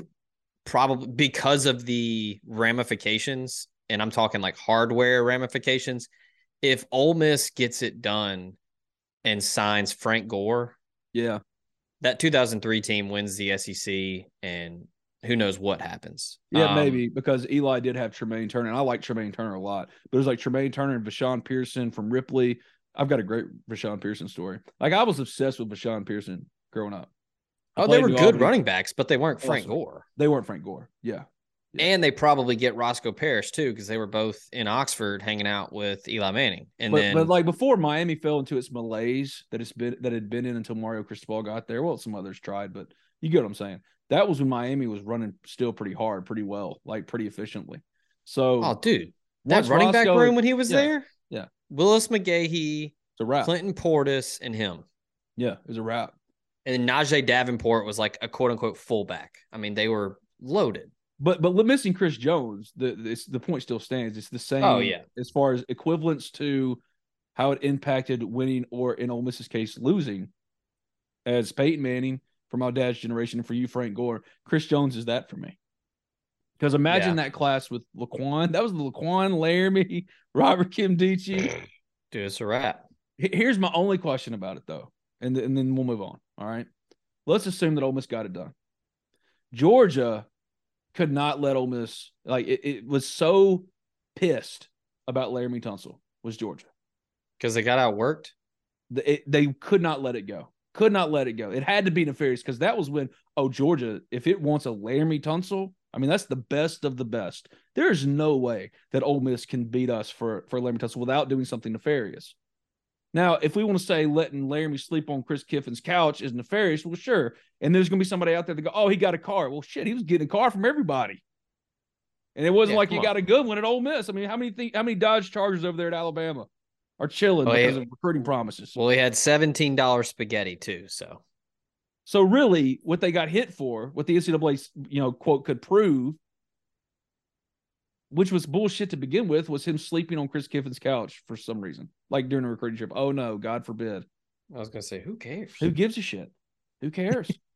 probably because of the ramifications, and I'm talking like hardware ramifications. If Ole Miss gets it done and signs Frank Gore, Yeah, that 2003 team wins the SEC, and who knows what happens? yeah, Um, maybe because Eli did have Tremaine Turner, and I like Tremaine Turner a lot. But there's like Tremaine Turner and Vashon Pearson from Ripley. I've got a great Vashon Pearson story. Like I was obsessed with Vashon Pearson growing up. Oh, they were good Albany. running backs, but they weren't Frank Awesome. Gore. They weren't Frank Gore. Yeah, Yeah. And they probably get Roscoe Parrish too, because they were both in Oxford hanging out with Eli Manning. And but, then but like before Miami fell into its malaise that it's been that had been in until Mario Cristobal got there. Well, some others tried, but you get what I'm saying. That was when Miami was running still pretty hard, pretty well, like pretty efficiently. So oh, dude, that running back room when he was yeah, there, yeah. Willis McGahee, it's a wrap. Clinton Portis, and him. Yeah, it was a wrap. And then Najeh Davenport was like a quote unquote fullback. I mean, they were loaded. But but missing Chris Jones, the it's, the point still stands. It's the oh, same. Oh, yeah. as far as equivalence to how it impacted winning or in Ole Miss's case losing, as Peyton Manning for my dad's generation and for you Frank Gore, Chris Jones is that for me. Because imagine that class with Laquan. That was the Laquan, Laremy, *laughs* Robert Nkemdiche. Dude, it's a wrap. Here's my only question about it though, and th- and then we'll move on. All right, let's assume that Ole Miss got it done. Georgia could not let Ole Miss like it, it was so pissed about Laremy Tunsil was Georgia. Because they got outworked. The- it- they could not let it go. Could not let it go. It had to be nefarious because that was when oh Georgia, if it wants a Laremy Tunsil, I mean that's the best of the best. There's no way that Ole Miss can beat us for for Laremy Tunsil without doing something nefarious. Now, if we want to say letting Laremy sleep on Chris Kiffin's couch is nefarious, well, sure. And there's going to be somebody out there that go, "Oh, he got a car." Well, shit, he was getting a car from everybody, and it wasn't Yeah, like he on. got a good one at Ole Miss. I mean, how many think, how many Dodge Chargers over there at Alabama are chilling because yeah. of recruiting promises? Well, he had $17 spaghetti too. So So really, what they got hit for, what the NCAA, you know, quote could prove, which was bullshit to begin with, was him sleeping on Chris Kiffin's couch for some reason, like during a recruiting trip. Oh no, God forbid. I was going to say, who cares? Who gives a shit? Who cares? *laughs*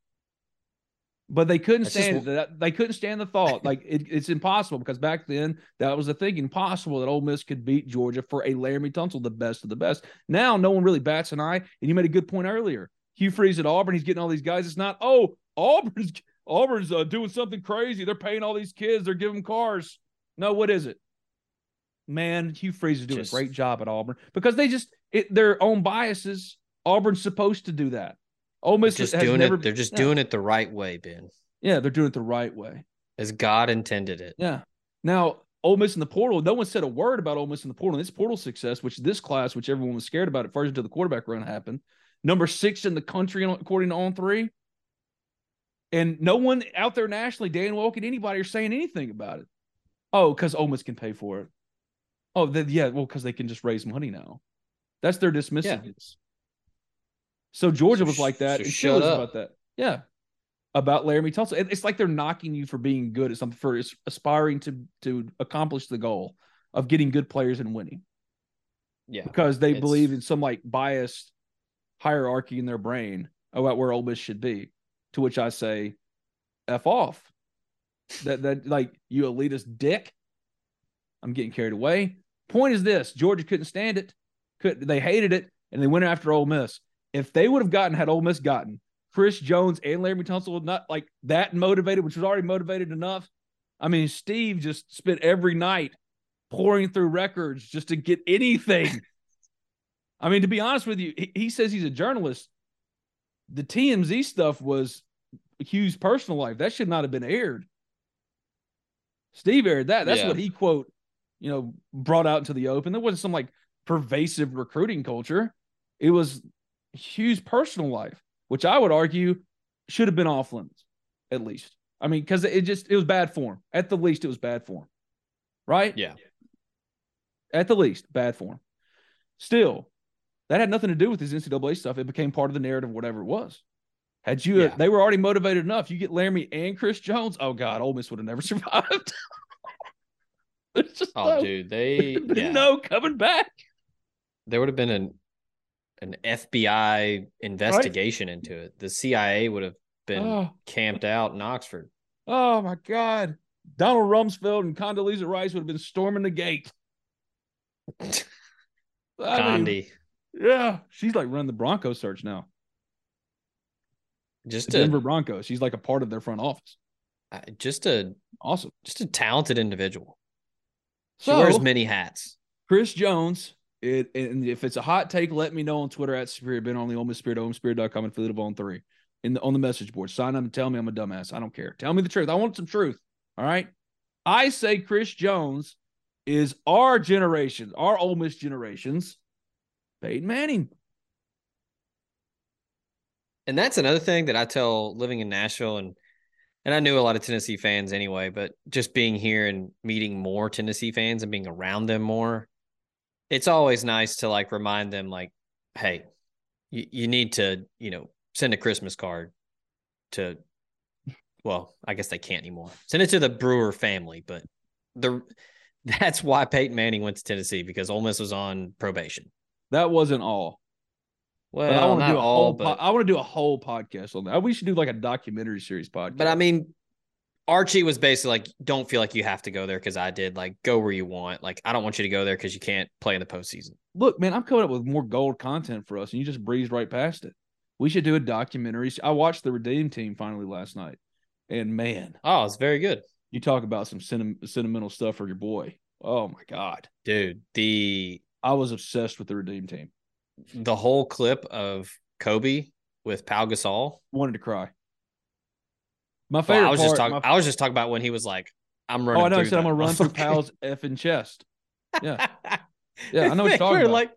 but they couldn't That's just stand that. They couldn't stand the thought. Like it, it's impossible because back then that was the thinking. Possible that Ole Miss could beat Georgia for a Laremy Tunsil, the best of the best. Now no one really bats an eye. And you made a good point earlier. Hugh Freeze at Auburn, he's getting all these guys. It's not oh Auburn's Auburn's uh, doing something crazy. They're paying all these kids. They're giving cars. No, what is it? Man, Hugh Freeze is doing Just- a great job at Auburn because they just it, their own biases. Auburn's supposed to do that. Ole Miss just has doing never, it. They're just yeah. doing it the right way, Ben, Yeah, they're doing it the right way. as God intended it. Yeah. Now, Ole Miss in the portal, no one said a word about Ole Miss in the portal. This portal success, which this class, which everyone was scared about at first until the quarterback run happened, number six in the country according to On Three. And no one out there nationally, Dan Wolken, anybody, are saying anything about it. Oh, because Ole Miss can pay for it. Oh, then, yeah, well, because they can just raise money now. That's their dismissiveness. Yeah. So Georgia so was like that, so and shut up. about that. Yeah, about Laremy Tunsil. It's like they're knocking you for being good at something, for aspiring to to accomplish the goal of getting good players and winning. Yeah, because they believe in some like biased hierarchy in their brain about where Ole Miss should be. To which I say, "F off." That that like you elitist dick. I'm getting carried away. Point is this: Georgia couldn't stand it. Could they hated it and they went after Ole Miss. If they would have gotten had Ole Miss gotten Chris Jones and Laremy Tunsil not like that motivated, which was already motivated enough. I mean, Steve just spent every night pouring through records just to get *laughs* anything. I mean, to be honest with you, he, he says he's a journalist. The TMZ stuff was Hugh's personal life. That should not have been aired. Steve aired that. That's yeah. what he quote, you know, brought out into the open. There wasn't some like pervasive recruiting culture. It was Hugh's personal life which I would argue should have been off limits, at least. I mean, because it just it was bad form. At the least, it was bad form. Right? Yeah. At the least, bad form. Still, that had nothing to do with his NCAA stuff. It became part of the narrative, whatever it was. Had you, yeah. they were already motivated enough. You get Laremy and Chris Jones. Oh God, Ole Miss would have never *laughs* survived. *laughs* oh, no, dude, they *laughs* yeah. no coming back. There would have been an an FBI investigation right? into it. The CIA would have been oh. camped out in Oxford. Oh my God. Donald Rumsfeld and Condoleezza Rice would have been storming the gate. Condi. Yeah. She's like running the Bronco search now. Just the Denver Broncos. She's like a part of their front office. Uh, just a awesome, just a talented individual. She wears many hats. Chris Jones it and if it's a hot take, let me know on Twitter at Superior Ben on the Ole Miss Spirit, OleMissSpirit.com and Affiliate on three. In the on the message board. Sign up and tell me I'm a dumbass. I don't care. Tell me the truth. I want some truth. All right. I say Chris Jones is our generation, our Ole Miss generations, Peyton Manning. And that's another thing that I tell living in Nashville and and I knew a lot of Tennessee fans anyway, but just being here and meeting more Tennessee fans and being around them more, it's always nice to like remind them like hey you, you need to you know send a christmas card to well i guess they can't anymore. Send it to the brewer family but the *laughs* that's why peyton manning went to tennessee because Ole miss was on probation. That wasn't all well, but I want to do a all, whole. But... Po- I want to do a whole podcast on that. We should do like a documentary series podcast. But I mean, Archie was basically like, don't feel like you have to go there because I did. Like, go where you want. Like, I don't want you to go there because you can't play in the postseason. Look, man, I'm coming up with more gold content for us, and you just breezed right past it. We should do a documentary. I watched the Redeem Team finally last night, and man, oh, it's very good. You talk about some sentimental stuff for your boy. Oh my god, dude, the I was obsessed with the Redeem Team. The whole clip of Kobe with Pau Gasol wanted to cry. My favorite. Well, I was part, just talking. I was just talking about when he was like, "I'm oh, running." Oh, I know. He said, "I'm gonna run through Pau's effing chest." Yeah, *laughs* yeah. I know what you're talking about. Like,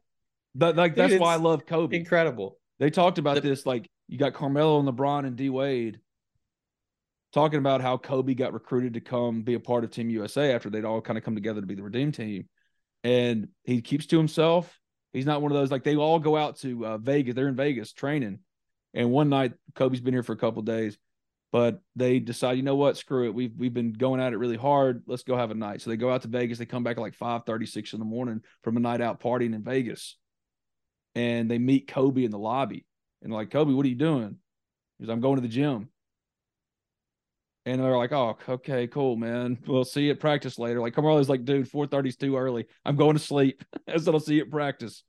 but like that's why I love Kobe. Incredible. They talked about the, this. Like you got Carmelo and LeBron and D Wade talking about how Kobe got recruited to come be a part of Team USA after they'd all kind of come together to be the Redeem Team, and he keeps to himself. He's not one of those like they all go out to uh, Vegas. They're in Vegas training, and one night Kobe's been here for a couple days but they decide, you know what, screw it. We've we've been going at it really hard. Let's go have a night. So they go out to Vegas. They come back at like five thirty six in the morning from a night out partying in Vegas. And they meet Kobe in the lobby. And like, Kobe, what are you doing? He's I'm going to the gym. And they're like, oh, okay, cool, man. We'll see you at practice later. Like Carmelo's like, dude, 4:30 is too early. I'm going to sleep. *laughs* I said I'll see you at practice.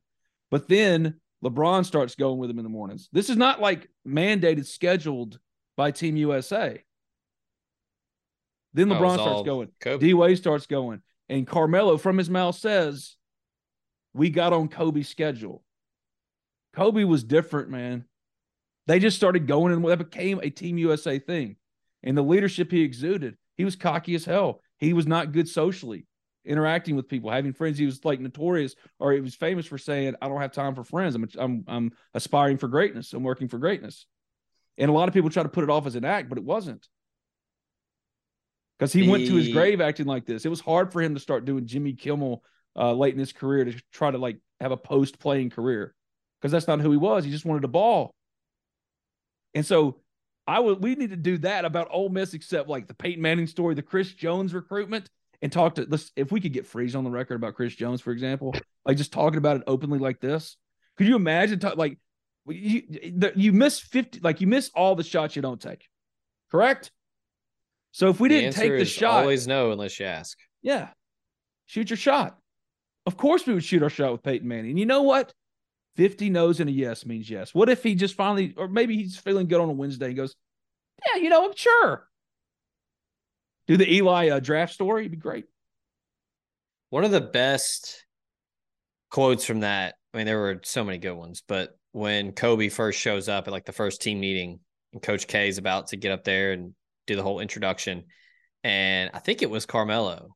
But then LeBron starts going with him in the mornings. This is not like mandated, scheduled by Team USA. Then LeBron starts going. D Wade starts going. And Carmelo from his mouth says, We got on Kobe's schedule. Kobe was different, man. They just started going and that became a Team USA thing. And the leadership he exuded, he was cocky as hell. He was not good socially, interacting with people, having friends. He was like notorious, or he was famous for saying, "I don't have time for friends. I'm I'm I'm aspiring for greatness. I'm working for greatness." And a lot of people try to put it off as an act, but it wasn't. Because he the... went to his grave acting like this. It was hard for him to start doing Jimmy Kimmel uh, late in his career to try to like have a post playing career because that's not who he was. He just wanted a ball. And so I would we need to do that about Ole Miss, except like the Peyton Manning story, the Chris Jones recruitment, and talk to let's if we could get Freeze on the record about Chris Jones, for example, like just talking about it openly like this. Could you imagine talk, like you you miss 50 like you miss all the shots you don't take. Correct? So if we the didn't take the shot, always no unless you ask. Yeah. Shoot your shot. Of course we would shoot our shot with Peyton Manning. And you know what? 50 no's and a yes means yes. What if he just finally, or maybe he's feeling good on a Wednesday and goes, Yeah, you know, I'm sure. Do the Eli uh, draft story. It'd be great. One of the best quotes from that, I mean, there were so many good ones, but when Kobe first shows up at like the first team meeting and Coach K is about to get up there and do the whole introduction. And I think it was Carmelo.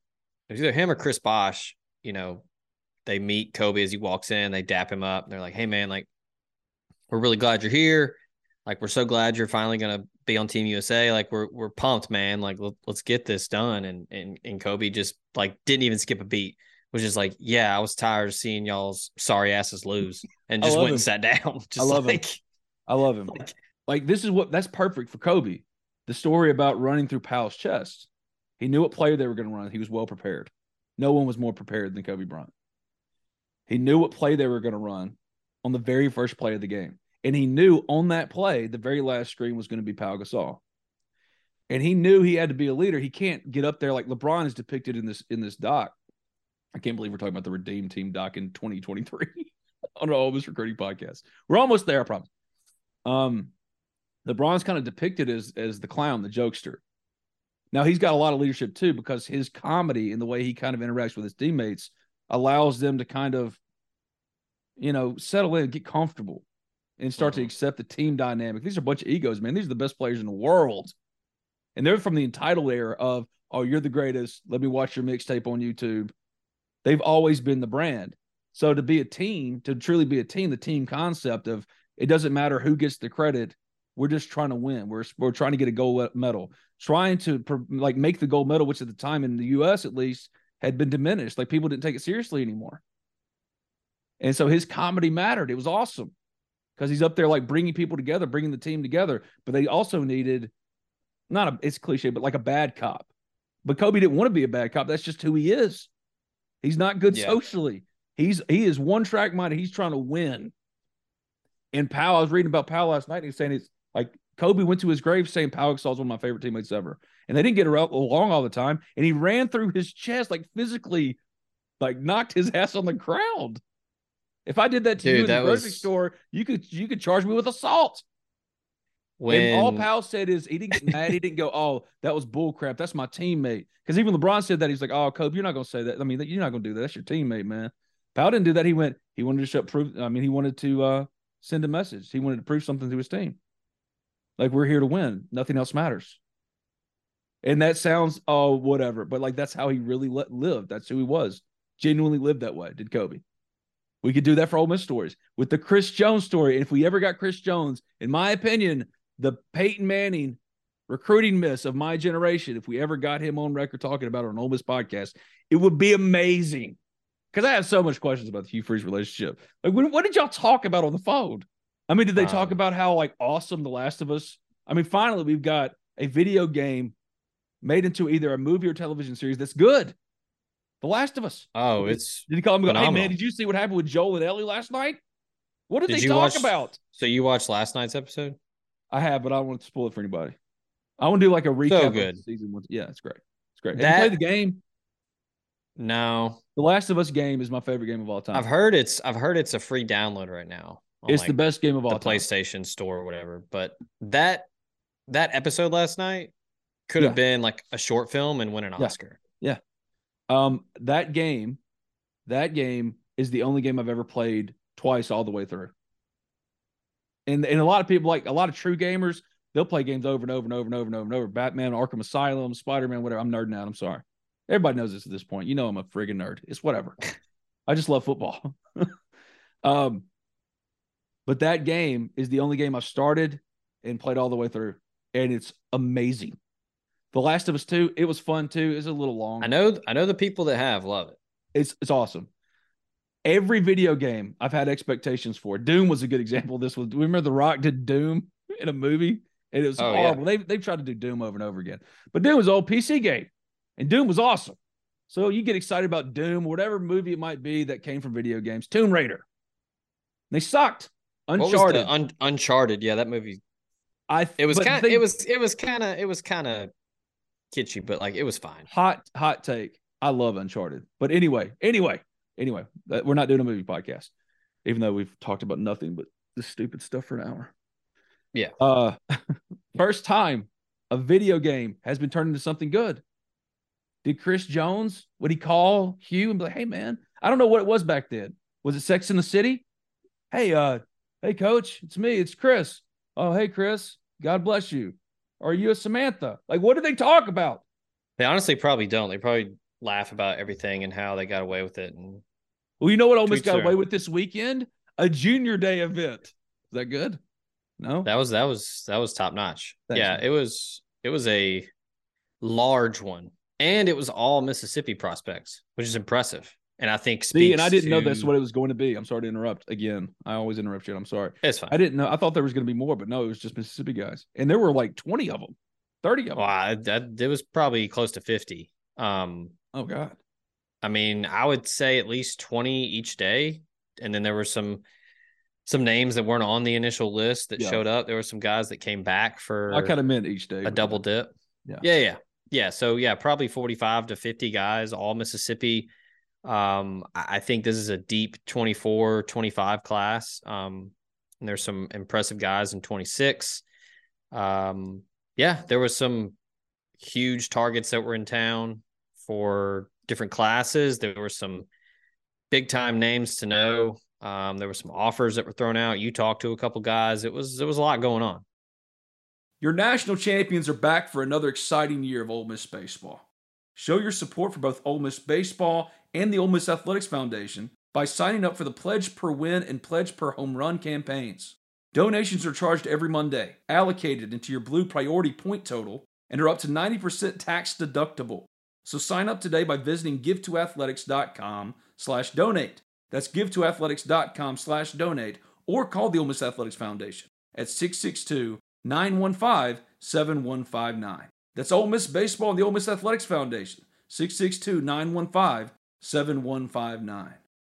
It was either him or Chris Bosh, you know, they meet Kobe as he walks in, they dap him up. They're like, hey, man, like, we're really glad you're here. Like, we're so glad you're finally going to be on Team USA. Like, we're, we're pumped, man. Like, let, us get this done. And, and, and Kobe just like didn't even skip a beat, was just like, yeah, I was tired of seeing y'all's sorry asses lose and *laughs* just went him. and sat down. *laughs* Just I love like, him. I love him. *laughs* Like, like, this is what that's perfect for Kobe. The story about running through Powell's chest. He knew what player they were going to run. He was well prepared. No one was more prepared than Kobe Bryant. He knew what play they were going to run on the very first play of the game. And he knew on that play, the very last screen was going to be Pau Gasol. And he knew he had to be a leader. He can't get up there like LeBron is depicted in this in this doc. I can't believe we're talking about the Redeem Team doc in 2023 *laughs* on all this recruiting podcast. We're almost there, I promise. Um, LeBron's kind of depicted as as the clown, the jokester. Now he's got a lot of leadership too because his comedy and the way he kind of interacts with his teammates allows them to kind of, you know, settle in, get comfortable, and start to mm-hmm. accept the team dynamic. These are a bunch of egos, man. These are the best players in the world. And they're from the entitled era of, oh, you're the greatest. Let me watch your mixtape on YouTube. They've always been the brand. So to be a team, to truly be a team, the team concept of it doesn't matter who gets the credit. We're just trying to win. We're we're trying to get a gold medal, trying to like make the gold medal, which at the time in the U.S. at least had been diminished. Like people didn't take it seriously anymore. And so his comedy mattered. It was awesome because he's up there like bringing people together, bringing the team together. But they also needed not a it's cliche, but like a bad cop. But Kobe didn't want to be a bad cop. That's just who he is. He's not good yeah. socially. He's he is one track minded. He's trying to win. And Powell, I was reading about Powell last night. And he's saying it's like Kobe went to his grave saying Pau is one of my favorite teammates ever. And they didn't get along all the time. And he ran through his chest, like physically, like knocked his ass on the ground. If I did that to Dude, you in the grocery was... store, you could you could charge me with assault. When and all Powell said is he didn't get mad. he didn't go, "Oh, that was bullcrap. That's my teammate." Because even LeBron said that he's like, "Oh, Kobe, you're not gonna say that. I mean, you're not gonna do that. That's your teammate, man." Powell didn't do that. He went. He wanted to show proof. I mean, he wanted to uh, send a message. He wanted to prove something to his team. Like we're here to win. Nothing else matters. And that sounds oh whatever, but like that's how he really let, lived. That's who he was. Genuinely lived that way. Did Kobe? We could do that for Ole Miss stories with the Chris Jones story. And if we ever got Chris Jones, in my opinion, the Peyton Manning recruiting miss of my generation, if we ever got him on record talking about it on Ole Miss podcast, it would be amazing. Because I have so much questions about the Hugh Freeze relationship. Like, what, what did y'all talk about on the phone? I mean, did they talk um, about how like awesome The Last of Us? I mean, finally, we've got a video game made into either a movie or television series that's good. The Last of Us. Oh, it's did he call him? Go, hey man, did you see what happened with Joel and Ellie last night? What did, did they talk watch, about? So you watched last night's episode? I have, but I don't want to spoil it for anybody. I want to do like a recap. So good. season one. Yeah, it's great. It's great. That, Have you played the game? No. The Last of Us game is my favorite game of all time. I've heard it's I've heard it's a free download right now. It's like the best game of all the time. PlayStation Store or whatever. But that that episode last night could have been like a short film and win an yeah. Oscar. Yeah. Um, that game, that game is the only game I've ever played twice all the way through. And and a lot of people like a lot of true gamers, they'll play games over and over and over and over and over and over. Batman, Arkham Asylum, Spider Man, whatever. I'm nerding out. I'm sorry. Everybody knows this at this point. You know I'm a friggin' nerd. It's whatever. *laughs* I just love football. *laughs* um, but that game is the only game I've started and played all the way through, and it's amazing. The Last of Us Two, it was fun too. It's a little long. I know. I know the people that have love it. It's it's awesome. Every video game I've had expectations for. Doom was a good example. This was. We remember The Rock did Doom in a movie, and it was Oh, yeah. horrible. They they've tried to do Doom over and over again, but Doom was an old PC game, and Doom was awesome. So you get excited about Doom, whatever movie it might be that came from video games. Tomb Raider, they sucked. Uncharted. the Un- Uncharted? Yeah, that movie. I It was kind. It was. It was kind of. It was kind of kitschy, but like it was fine. hot hot take. I love Uncharted, but anyway, anyway, anyway, we're not doing a movie podcast, even though we've talked about nothing but this stupid stuff for an hour. Yeah. Uh, *laughs* first time a video game has been turned into something good. Did Chris Jones would he call Hugh and be like, "Hey man, I don't know what it was back then. Was it Sex in the City? Hey, uh, hey coach, it's me, it's Chris. Oh, hey Chris, God bless you. Are you a Samantha? Like, what do they talk about? They honestly probably don't. They probably laugh about everything and how they got away with it. And Well, you know what almost got are- away with this weekend? A junior day event. Is that good? No. that was that was that was top notch. Thanks, yeah, man. it was it was a large one, and it was all Mississippi prospects, which is impressive. And I think See, and I didn't know that's what it was going to be. I'm sorry to interrupt again. I always interrupt you. I'm sorry. It's fine. I didn't know. I thought there was going to be more, but no, it was just Mississippi guys, and there were like 20 of them, 30 of them. Well, I, that it was probably close to fifty. Um, Oh God. I mean, I would say at least 20 each day. And then there were some some names that weren't on the initial list that Yeah. showed up. There were some guys that came back for I kind of meant each day. a double dip. Yeah. Yeah, yeah. Yeah. So yeah, probably 45 to 50 guys, all Mississippi. Um, I think this is a deep 24, 25 class. Um, and there's some impressive guys in 26. Um, yeah, there was some huge targets that were in town for different classes. There were some big time names to know. Um, there were some offers that were thrown out. You talked to a couple guys. It was there was a lot going on. Your national champions are back for another exciting year of Ole Miss baseball. Show your support for both Ole Miss baseball and the Ole Miss Athletics Foundation by signing up for the Pledge Per Win and Pledge Per Home Run campaigns. Donations are charged every Monday, allocated into your Blue Priority point total, and are up to 90% tax deductible. So sign up today by visiting givetoathletics.com slash donate. That's givetoathletics.com slash donate or call the Ole Miss Athletics Foundation at 662 915 7159. That's Ole Miss Baseball and the Ole Miss Athletics Foundation, 662 915 7159.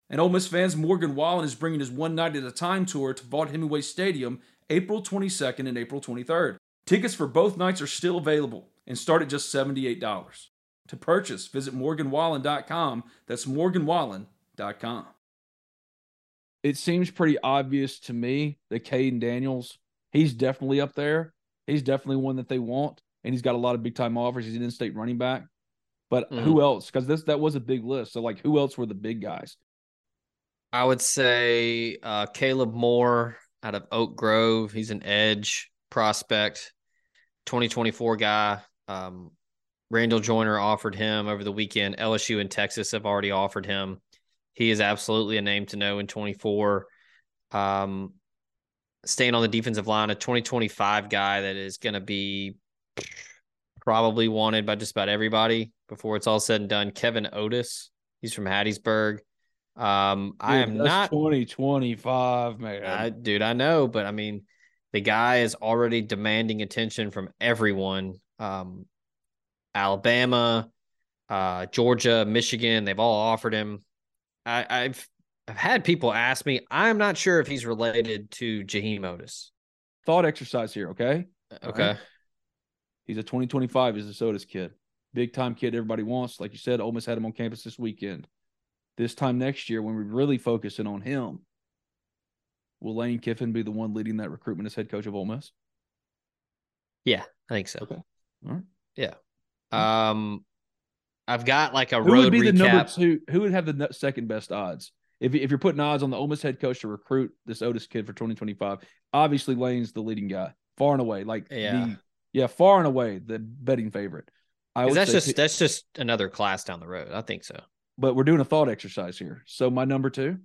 And Ole Miss fans, Morgan Wallen is bringing his One Night at a Time tour to Vaught Hemingway Stadium April 22nd and April 23rd. Tickets for both nights are still available and start at just $78. To purchase, visit morganwallen.com. That's morganwallen.com. It seems pretty obvious to me that Caden Daniels, he's definitely up there. He's definitely one that they want, and he's got a lot of big time offers. He's an in-state running back. But Mhm. who else? Because this that was a big list. So like, who else were the big guys? I would say uh, Caleb Moore out of Oak Grove. He's an edge prospect, 2024 guy. Um, Randall Joyner offered him over the weekend. LSU and Texas have already offered him. He is absolutely a name to know in 24. Um, staying on the defensive line, a 2025 guy that is going to be probably wanted by just about everybody before it's all said and done. Kevin Otis. He's from Hattiesburg. Um, I am not 2025, man. I, dude, I know, but I mean, the guy is already demanding attention from everyone. Um, Alabama, uh, Georgia, Michigan, they've all offered him. I, I've I've had people ask me. I'm not sure if he's related to Jaheim Oatis. Thought exercise here, okay? Okay, right. He's a 2025. He's a Sodas kid, big time kid. Everybody wants, like you said. Ole Miss had him on campus this weekend. This time next year, when we're really focusing on him, will Lane Kiffin be the one leading that recruitment as head coach of Ole Miss? yeah, I think so. Okay. All right. Yeah. Um, I've got like a Who road would be the number recap. two? Who would have the second best odds? If, if you're putting odds on the Ole Miss head coach to recruit this Otis kid for 2025, obviously Lane's the leading guy, far and away. Like Yeah. the yeah, far and away the betting favorite. I would that's just that's just another class down the road. I think so. but we're doing a thought exercise here. So my number two,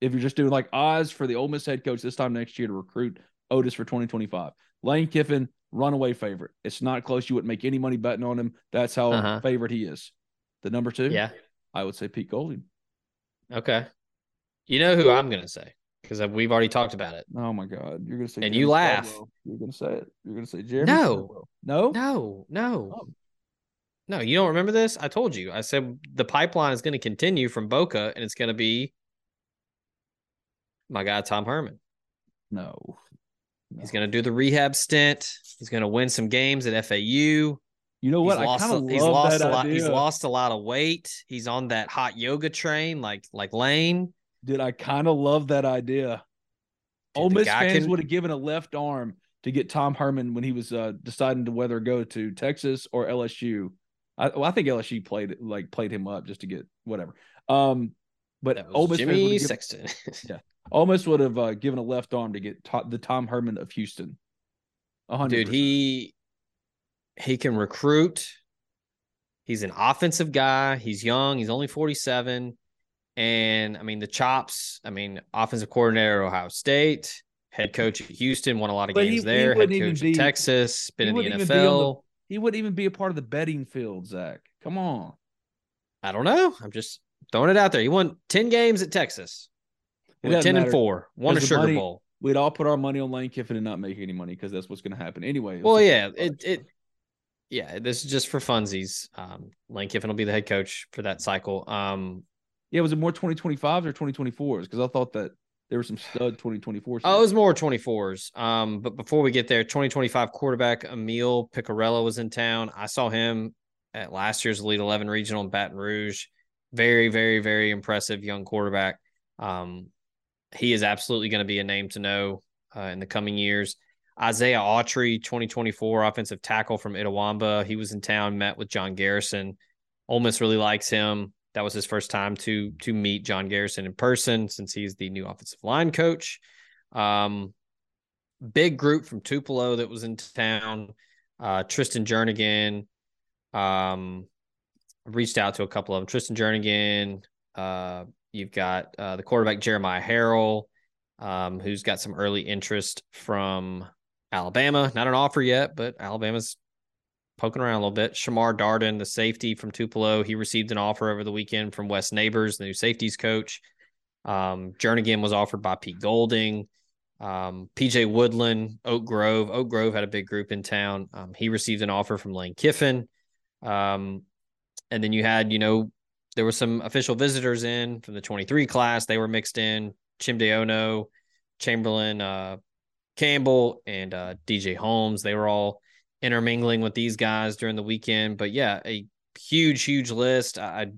if you're just doing like odds for the Ole Miss head coach this time next year to recruit Otis for 2025, Lane Kiffin, runaway favorite. It's not close. You wouldn't make any money betting on him. That's how Uh-huh. favorite he is. The number two, Yeah. I would say Pete Golding. Okay. You know who I'm gonna say because we've already talked about it. Oh my God, you're gonna say And Jeremy you laugh. Caldwell. You're gonna say it. You're gonna say Jeremy. No. Caldwell. no, No, no, Oh. no. You don't remember this? I told you. I said the pipeline is going to continue from Boca, and it's going to be my guy Tom Herman. no. He's going to do the rehab stint. He's going to win some games at FAU. You know what? He's I lost, kind of a, he's lost a lot. idea. He's lost a lot of weight. He's on that hot yoga train, like like Lane. Dude, I kind of love that idea. Dude, Ole Miss fans can- would have given a left arm to get Tom Herman when he was uh, deciding to whether go to Texas or LSU. I, well, I think LSU played like played him up just to get whatever. Um, but *laughs* Ole Miss Jimmy given- Sexton. Miss would have uh, given a left arm to get to- the Tom Herman of Houston. A hundred Dude, he he can recruit. He's an offensive guy. He's young. He's only 47. And I mean, the chops, I mean, offensive coordinator at Ohio State, head coach at Houston, won a lot of But games he there, head wouldn't coach be- at Texas, been he in the be the- NFL. he wouldn't even be a part of the betting field, Zach. Come on. I don't know. I'm just throwing it out there. He won 10 games at Texas. Went doesn't 10 and 4. Won a Sugar money- Bowl. We'd all put our money on Lane Kiffin and not make any money because that's what's going to happen anyway. Well, yeah, it it yeah, this is just for funsies. Um, Lane Kiffin will be the head coach for that cycle. Um, Yeah, was it more 2025s or 2024s? Because I thought that there were some stud 2024s. oh, it was more 24s. Um, but before we get there, 2025 quarterback Emil Picarella was in town. I saw him at last year's Elite 11 regional in Baton Rouge. Very, very, very impressive young quarterback. Um, he is absolutely going to be a name to know uh, in the coming years. Isaiah Autry, 2024 offensive tackle from Itawamba. He was in town, met with John Garrison. Ole Miss really likes him. That was his first time to to meet John Garrison in person since he's the new offensive line coach. Um, big group from Tupelo that was in town. Uh, Tristan Jernigan. Um, reached out to a couple of them. Tristan Jernigan. Uh, you've got uh, the quarterback Jeremiah Harrell, um, who's got some early interest from Alabama. Not an offer yet, but Alabama's poking around a little bit. Shamar Darden, the safety from Tupelo, he received an offer over the weekend from Wes Neighbors, the new safeties coach. Um, Jernigan was offered by Pete Golding. Um, PJ Woodland, Oak Grove. Oak Grove had a big group in town. Um, he received an offer from Lane Kiffin. Um, and then you had, you know, there were some official visitors in from the 23 class. They were mixed in. Chimdeono, Chamberlain, uh, Campbell, and uh, DJ Holmes. They were all intermingling with these guys during the weekend. But yeah, a huge, huge list. I,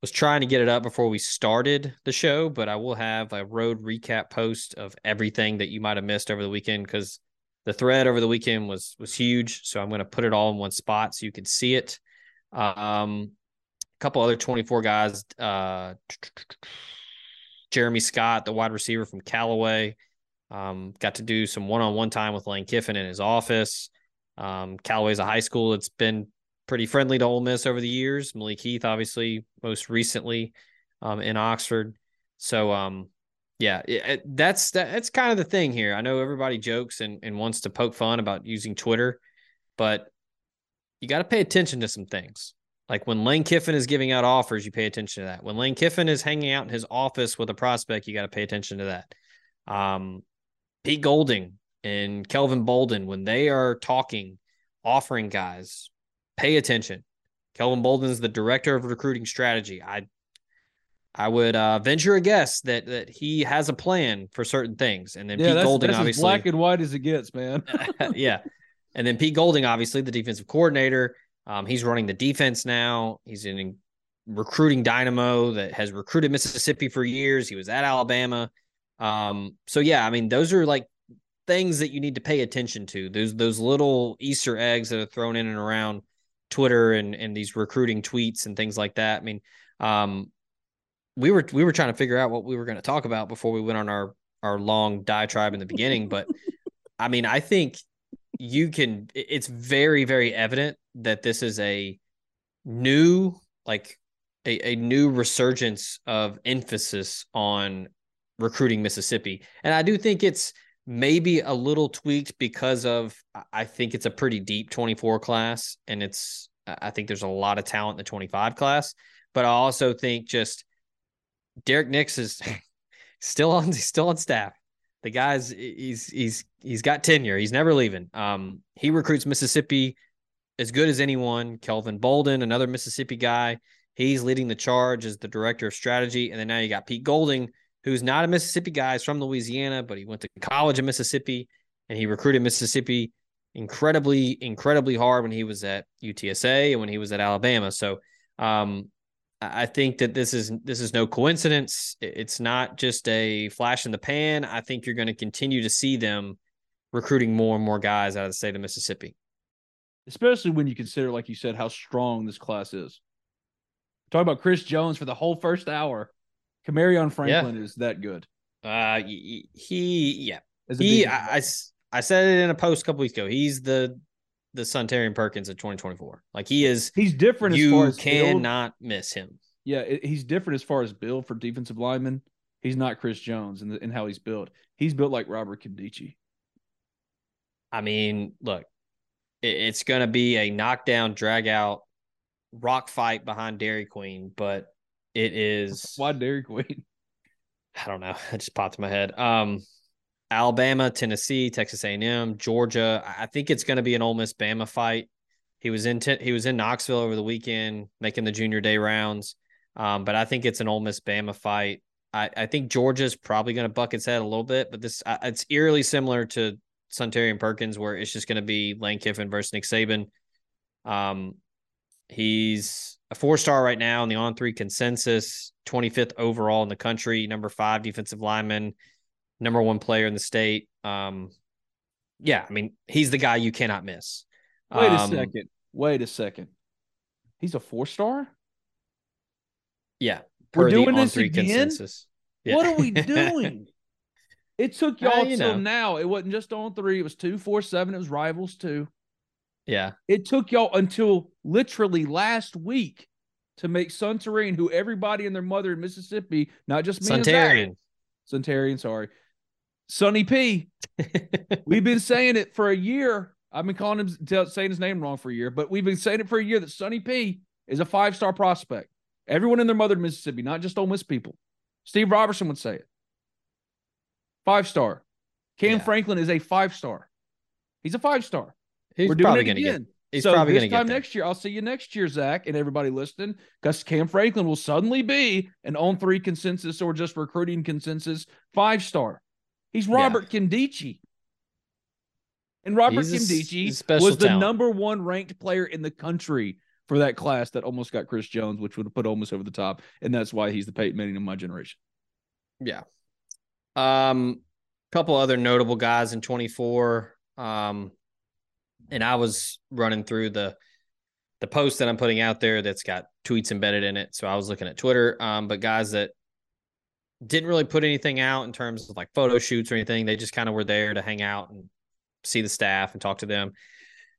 was trying to get it up before we started the show, but I will have a road recap post of everything that you might have missed over the weekend because the thread over the weekend was was huge. So I'm going to put it all in one spot so you can see it. Um, a couple other 24 guys. Uh, Jeremy Scott, the wide receiver from Callaway, um, got to do some one-on-one time with Lane Kiffin in his office. Um, Callaway's a high school that's been pretty friendly to Ole Miss over the years. Malik Heath, obviously, most recently um, in Oxford. So, um, yeah, it, that's that, that's kind of the thing here. I know everybody jokes and, and wants to poke fun about using Twitter, but you got to pay attention to some things. Like when Lane Kiffin is giving out offers, you pay attention to that. When Lane Kiffin is hanging out in his office with a prospect, you got to pay attention to that. Um, Pete Golding and Kelvin Bolden, when they are talking, offering guys, pay attention. Kelvin Bolden is the director of recruiting strategy. I I would uh, venture a guess that that he has a plan for certain things, and then yeah, Pete that's, Golding that's obviously black and white as it gets, man. *laughs* yeah. And then Pete Golding, obviously the defensive coordinator. Um, he's running the defense now. He's in recruiting Dynamo that has recruited Mississippi for years. He was at Alabama. Um, so yeah, I mean, those are like things that you need to pay attention to. Those those little Easter eggs that are thrown in and around Twitter and and these recruiting tweets and things like that. I mean, um, we were we were trying to figure out what we were going to talk about before we went on our our long diatribe in the beginning, but *laughs* I mean, I think you can. It's very very evident that this is a new, like a, a new resurgence of emphasis on recruiting Mississippi. And I do think it's maybe a little tweaked because of I think it's a pretty deep 24 class and it's I think there's a lot of talent in the 25 class, but I also think just Derek Nix is *laughs* still on still on staff. The guy's he's he's he's got tenure. He's never leaving. Um he recruits Mississippi as good as anyone. Kelvin Bolden, another Mississippi guy. He's leading the charge as the director of strategy. And then now you got Pete Golding, who's not a Mississippi guy, he's from Louisiana, but he went to college in Mississippi and he recruited Mississippi incredibly, incredibly hard when he was at UTSA and when he was at Alabama. So um, I think that this is this is no coincidence. It's not just a flash in the pan. I think you're going to continue to see them recruiting more and more guys out of the state of Mississippi. Especially when you consider, like you said, how strong this class is. Talk about Chris Jones for the whole first hour. Kamarion Franklin yeah. is that good. Uh, he, yeah, he. I, I, I said it in a post a couple weeks ago. He's the the Suntarine Perkins of 2024. Like he is. He's different. You as far as cannot build. miss him. Yeah, it, he's different as far as build for defensive linemen. He's not Chris Jones in, the, in how he's built. He's built like Robert Nkemdiche. I mean, look, it, it's going to be a knockdown, drag out rock fight behind Dairy Queen, but it is why Dairy Queen. *laughs* I don't know. *laughs* It just popped in my head. Um, Alabama, Tennessee, Texas A&M, Georgia. I think it's going to be an Ole Miss Bama fight. He was in he was in Knoxville over the weekend making the junior day rounds. Um, but I think it's an Ole Miss Bama fight. I, I think Georgia's probably going to buck its head a little bit, but this it's eerily similar to Suntarine Perkins, where it's just going to be Lane Kiffin versus Nick Saban. Um, He's a four star right now in the on three consensus, 25th overall in the country, number five defensive lineman, number one player in the state. Um, yeah, I mean, he's the guy you cannot miss. Wait um, a second. Wait a second. He's a four star? Yeah. We're doing this again? Consensus. Yeah. What are we *laughs* doing? it took y'all uh, till know. now. It wasn't just on three, it was two, four, seven. It was rivals too. Yeah. It took y'all until literally last week to make Suntarine, who everybody and their mother in Mississippi, not just me Suntarian. Suntarian, sorry. Sonny P. *laughs* we've been saying it for a year. I've been calling him saying his name wrong for a year, but we've been saying it for a year that Sonny P is a five star prospect. Everyone in their mother in Mississippi, not just Ole Miss people. Steve Robertson would say it. Five star. Cam yeah. Franklin is a five star. He's a five star. He's We're doing it again. Get, he's so probably this time next year, I'll see you next year, Zach, and everybody listening, because Cam Franklin will suddenly be an on three consensus or just recruiting consensus five star. He's Robert yeah. And Robert he's was the talent. number one ranked player in the country for that class that almost got Chris Jones, which would have put almost over the top. And that's why he's the Peyton Manning of my generation. Yeah. Um, couple other notable guys in 24. Um, and I was running through the the post that I'm putting out there that's got tweets embedded in it. So I was looking at Twitter, um, but guys that didn't really put anything out in terms of like photo shoots or anything. They just kind of were there to hang out and see the staff and talk to them.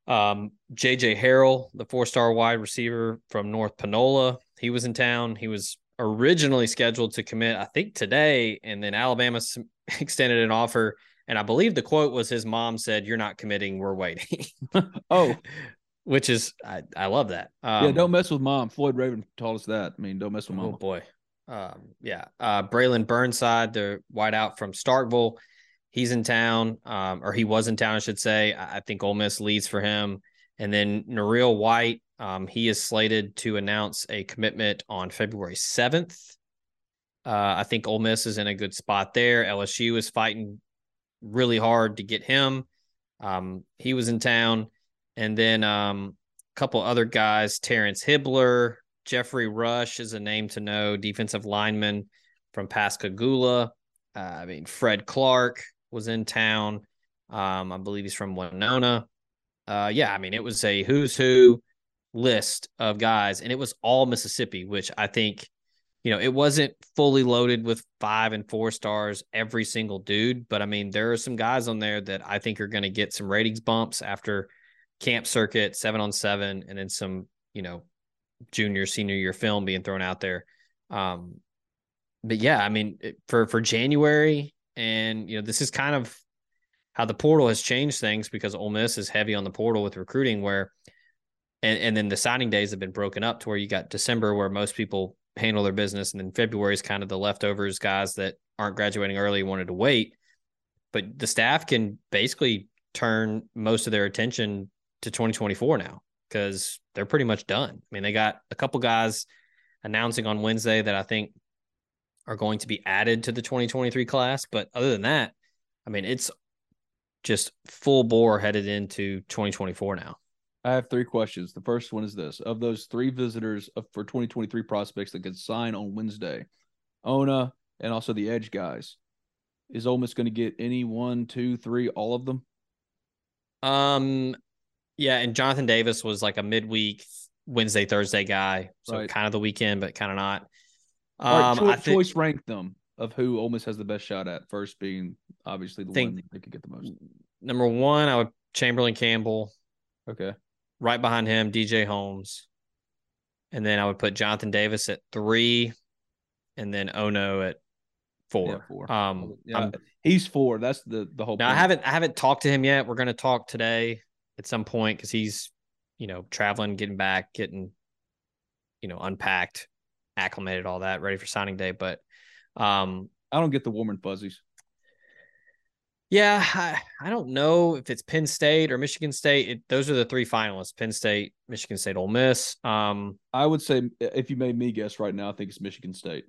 Um, JJ Harrell, the four star wide receiver from North Panola, he was in town. He was originally scheduled to commit, I think today, and then Alabama *laughs* extended an offer and I believe the quote was his mom said, You're not committing, we're waiting. *laughs* oh, *laughs* which is, I, I love that. Um, yeah, don't mess with mom. Floyd Raven told us that. I mean, don't mess with mom. Oh, boy. Um, yeah. Uh, Braylon Burnside, the wideout from Starkville, he's in town, um, or he was in town, I should say. I, I think Ole Miss leads for him. And then Nareel White, um, he is slated to announce a commitment on February 7th. Uh, I think Ole Miss is in a good spot there. LSU is fighting really hard to get him. Um, he was in town. And then um, a couple other guys, Terrence Hibbler, Jeffrey Rush is a name to know, defensive lineman from Pascagoula. Uh, I mean, Fred Clark was in town. Um, I believe he's from Winona. Uh, yeah, I mean, it was a who's who list of guys, and it was all Mississippi, which I think you know, it wasn't fully loaded with five and four stars every single dude, but I mean, there are some guys on there that I think are going to get some ratings bumps after camp circuit, seven on seven, and then some, you know, junior, senior year film being thrown out there. Um, but yeah, I mean, for for January, and you know, this is kind of how the portal has changed things because Ole Miss is heavy on the portal with recruiting, where and and then the signing days have been broken up to where you got December where most people handle their business, and then February is kind of the leftovers guys that aren't graduating early wanted to wait. But the staff can basically turn most of their attention to 2024 now because they're pretty much done. I mean, they got a couple guys announcing on Wednesday that I think are going to be added to the 2023 class. But other than that, I mean, it's just full bore headed into 2024 now. I have three questions. The first one is this: of those three visitors for 2023 prospects that could sign on Wednesday, Ona and also the Edge guys, is Ole Miss going to get any one, two, three, all of them? Um, yeah, and Jonathan Davis was like a midweek Wednesday, Thursday guy, so Right. kind of the weekend, but kind of not. All right, Um, cho- I think choice rank them of who Ole Miss has the best shot at. First being obviously the Think- one that they could get the most. number one, I would Chamberlain Campbell. Okay. Right behind him, DJ Holmes, and then I would put Jonathan Davis at three, and then Ono at four. Yeah, four. Um, Yeah, he's four. That's the the whole. Now I haven't I haven't talked to him yet. We're going to talk today at some point because he's you know traveling, getting back, getting you know unpacked, acclimated, all that, ready for signing day. But um, I don't get the warm and fuzzies. Yeah, I, I don't know if it's Penn State or Michigan State. It, those are the three finalists: Penn State, Michigan State, Ole Miss. Um, I would say if you made me guess right now, I think it's Michigan State.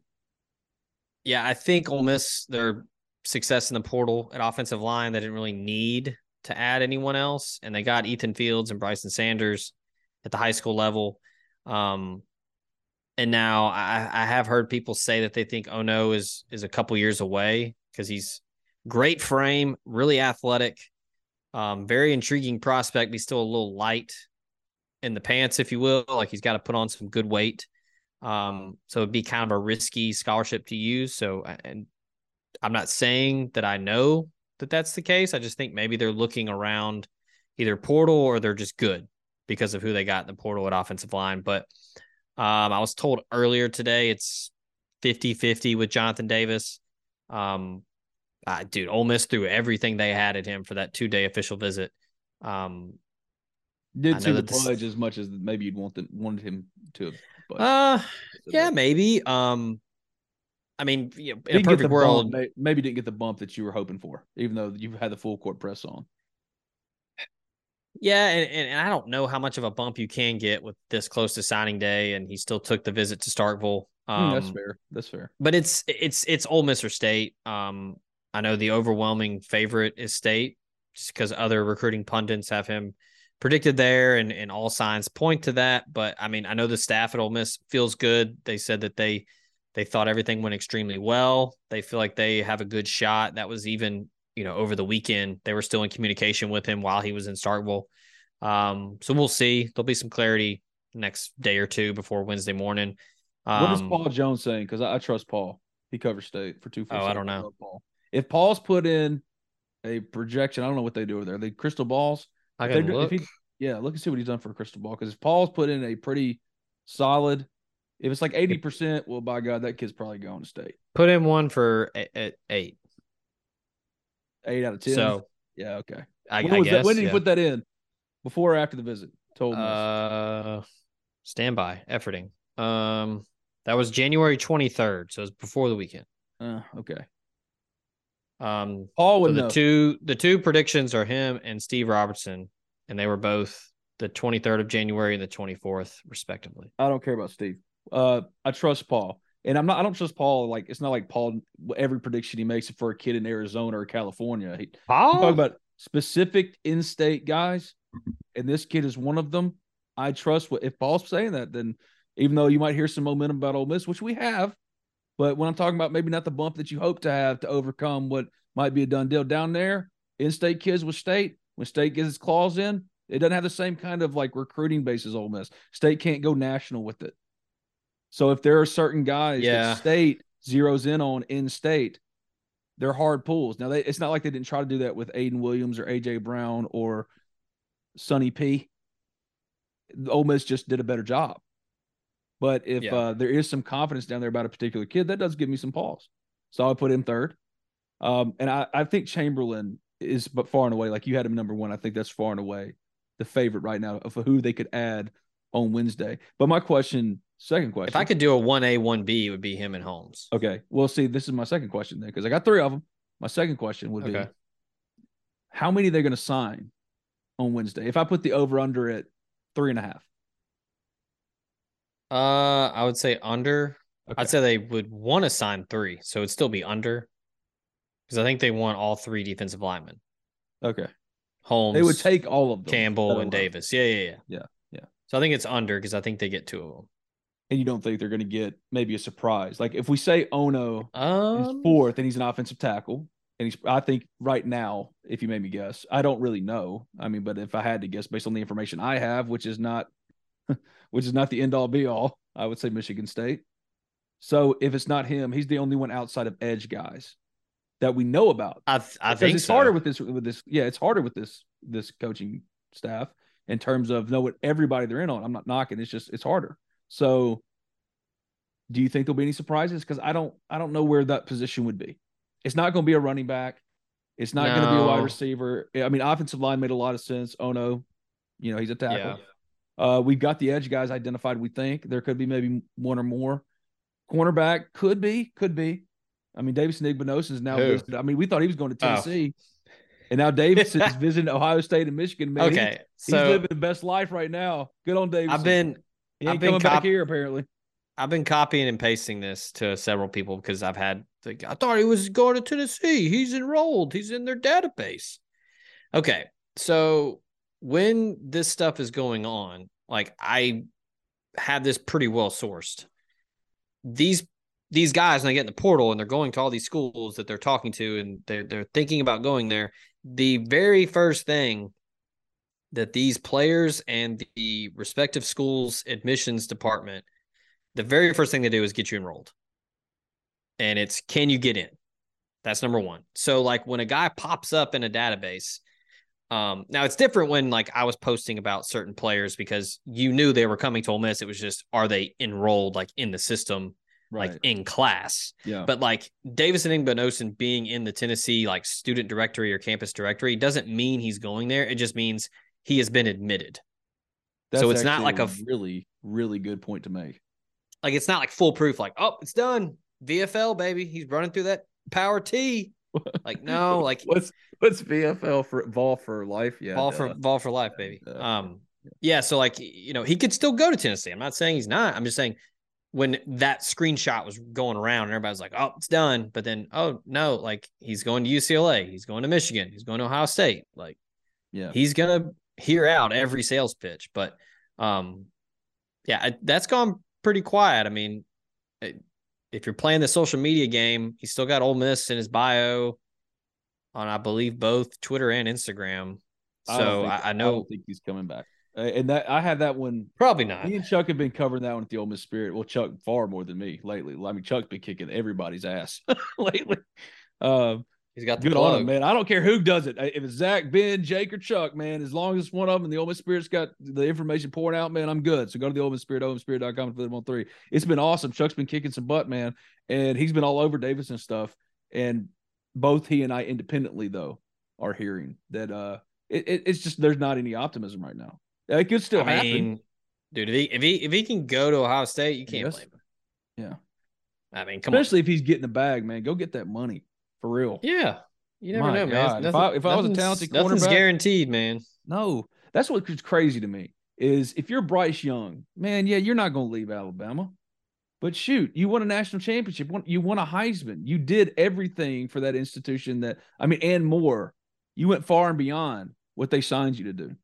yeah, I think Ole Miss their success in the portal at offensive line, they didn't really need to add anyone else, and they got Ethan Fields and Bryson Sanders at the high school level. Um, and now I, I have heard people say that they think Ono is is a couple years away because he's great frame, really athletic, um, very intriguing prospect. He's still a little light in the pants, if you will. Like he's got to put on some good weight. Um, so it'd be kind of a risky scholarship to use. So, and I'm not saying that I know that that's the case. I just think maybe they're looking around either portal or they're just good because of who they got in the portal at offensive line. But um, I was told earlier today it's 50 50 with Jonathan Davis. Um, uh, dude, Ole Miss threw everything they had at him for that two day official visit. Um, Did see the pledge as much as maybe you'd want them wanted him to. But uh, yeah, maybe. Um, I mean, you know, in a perfect world, bump, maybe didn't get the bump that you were hoping for, even though you've had the full court press on. Yeah, and, and, and I don't know how much of a bump you can get with this close to signing day, and he still took the visit to Starkville. Hmm, that's Um, fair. That's fair. But it's it's it's Ole Miss or State. Um, I know the overwhelming favorite is State, just because other recruiting pundits have him predicted there, and and all signs point to that. But I mean, I know the staff at Ole Miss feels good. They said that they they thought everything went extremely well. They feel like they have a good shot. That was even you know over the weekend. They were still in communication with him while he was in Starkville. Um, so we'll see. There'll be some clarity next day or two before Wednesday morning. Um, what is Paul Jones saying? Because I, I trust Paul. He covers state for two. Oh, I don't know. Paul. If Paul's put in a projection, I don't know what they do over there. They crystal balls. I can look. he- yeah, look and see what he's done for a crystal ball. Because if Paul's put in a pretty solid, if it's like eighty percent, well, by God, that kid's probably going to state. Put in one for at eight. Eight out of ten. So yeah, okay. I, when I was that- when did he yeah. put that in? Before or after the visit? Told me. Uh, standby efforting. Um, that was January twenty third, so it was before the weekend. Uh, okay. Um, Paul so the know. two the two predictions are him and Steve Robertson, and they were both the twenty third of January and the twenty fourth, respectively. I don't care about Steve. Uh, I trust Paul, and I'm not. I don't trust Paul. Like it's not like Paul. Every prediction he makes for a kid in Arizona or California. He, Paul, I'm talking about specific in-state guys, and this kid is one of them. I trust what if Paul's saying that, then even though you might hear some momentum about Ole Miss, which we have, but when I'm talking about maybe not the bump that you hope to have to overcome what might be a done deal down there, in-state kids with state, when state gets its claws in, it doesn't have the same kind of like recruiting base as Ole Miss. State can't go national with it. So if there are certain guys Yeah. that state zeroes in on in state, they're hard pulls. Now they, it's not like they didn't try to do that with Ayden Williams or AJ Brown or Sonny P. Ole Miss just did a better job. But if Yeah. uh, there is some confidence down there about a particular kid, that does give me some pause. So I would put him third. Um, and I, I think Chamberlain is, but far and away, like you had him number one. I think that's far and away the favorite right now of who they could add on Wednesday. But my question, second question, If I could do a one A one B, it would be him and Holmes. Okay. Well, see, this is my second question then, because I got three of them. My second question would be how many they're going to sign on Wednesday? If I put the over under at three and a half. Uh, I would say under. Okay. I'd say they would want to sign three, so it'd still be under. Because I think they want all three defensive linemen: Okay. Holmes, They would take all of them. Campbell, and. Davis. Yeah, yeah, yeah. Yeah, yeah. So I think it's under because I think they get two of them. And you don't think they're going to get maybe a surprise? Like if we say Ono is Um, fourth and he's an offensive tackle, and he's, I think right now, if you made me guess, I don't really know. I mean, but if I had to guess based on the information I have, which is not, *laughs* which is not the end all be all, I would say Michigan State. So if it's not him, he's the only one outside of edge guys that we know about. I th- I think it's so. harder with this with this. Yeah, it's harder with this this coaching staff in terms of know what everybody they're in on. I'm not knocking. It's just it's harder. So, do you think there'll be any surprises? Because I don't I don't know where that position would be. It's not going to be a running back. It's not going to be a wide receiver. I mean, offensive line made a lot of sense. Oh no, you know he's a tackle. Yeah. Uh, we've got the edge guys identified. We think there could be maybe one or more. Cornerback could be, could be. I mean, Davis Igbenos is now. Visited. I mean, we thought he was going to Oh. Tennessee, and now Davis is *laughs* visiting Ohio State and Michigan. Man, Okay, he's so living the best life right now. Good on Davis. I've been he I've been coming back here apparently. I've been copying and pasting this to several people because I've had like, I thought he was going to Tennessee. He's enrolled. He's in their database. Okay. So when this stuff is going on, like I have this pretty well sourced. These these guys when they get in the portal and they're going to all these schools that they're talking to and they're they're thinking about going there, the very first thing that these players and the respective schools admissions department the very first thing they do is get you enrolled. And it's can you get in? That's number one. So like when a guy pops up in a database, um, now it's different when like I was posting about certain players because you knew they were coming to Ole Miss. It was just are they enrolled like in the system, Right. like in class? yeah. But like Davison Igbinosun being in the Tennessee like student directory or campus directory doesn't mean he's going there. It just means he has been admitted. That's so it's not like a- really, really good point to make. Like it's not like foolproof. Like oh, it's done. VFL baby, he's running through that power T. Like no, like *laughs* What's what's VFL for ball for life? Yeah, ball for ball for life, baby. Um, yeah. So like you know, he could still go to Tennessee. I'm not saying he's not. I'm just saying when that screenshot was going around and everybody's like, oh, it's done. But then oh no, like he's going to UCLA, he's going to Michigan, he's going to Ohio State. Like yeah. he's gonna hear out every sales pitch. But um, yeah, I- that's gone pretty quiet. I mean, it- if you're playing the social media game, he's still got Ole Miss in his bio on, I believe, both Twitter and Instagram. I So think- I, I don't think he's coming back. And that I had that one. probably not. Me and Chuck have been covering that one at the Ole Miss Spirit. Well, Chuck far more than me lately. I mean, Chuck's been kicking everybody's ass *laughs* lately. Um, He's got the good on him, man. I don't care who does it. If it's Zach, Ben, Jake, or Chuck, man, as long as one of them and the Miss Spirit's got the information pouring out, man, I'm good. So go to the Miss Spirit, OleMissSpirit.com for them on three. It's been awesome. Chuck's been kicking some butt, man, and he's been all over Davis and stuff. And both he and I independently though are hearing that uh it, it- it's just there's not any optimism right now. It could still I happen. mean, dude, if he if he if he can go to Ohio State, you can't Yes. blame him. Yeah. I mean, come on. Especially if he's getting the bag, man. Go get that money for real. Yeah. You never My know, man. God. If I- if I was a talented nothing's guaranteed, man. No, that's what's crazy to me is if you're Bryce Young, man, yeah, you're not going to leave Alabama. But shoot, you won a national championship. You won a Heisman. You did everything for that institution that, I mean, and more. You went far and beyond what they signed you to do.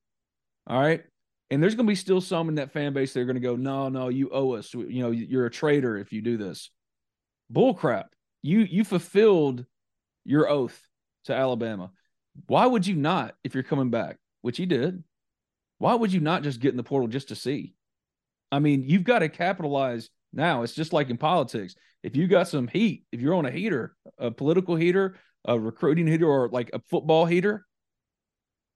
All right. And there's going to be still some in that fan base that are going to go, no, no, you owe us. You know, you're a traitor if you do this. Bull crap. You you fulfilled your oath to Alabama. Why would you not if you're coming back? Which he did. Why would you not just get in the portal just to see? I mean, you've got to capitalize now. It's just like in politics. If you got some heat, if you're on a heater, a political heater, a recruiting heater, or like a football heater,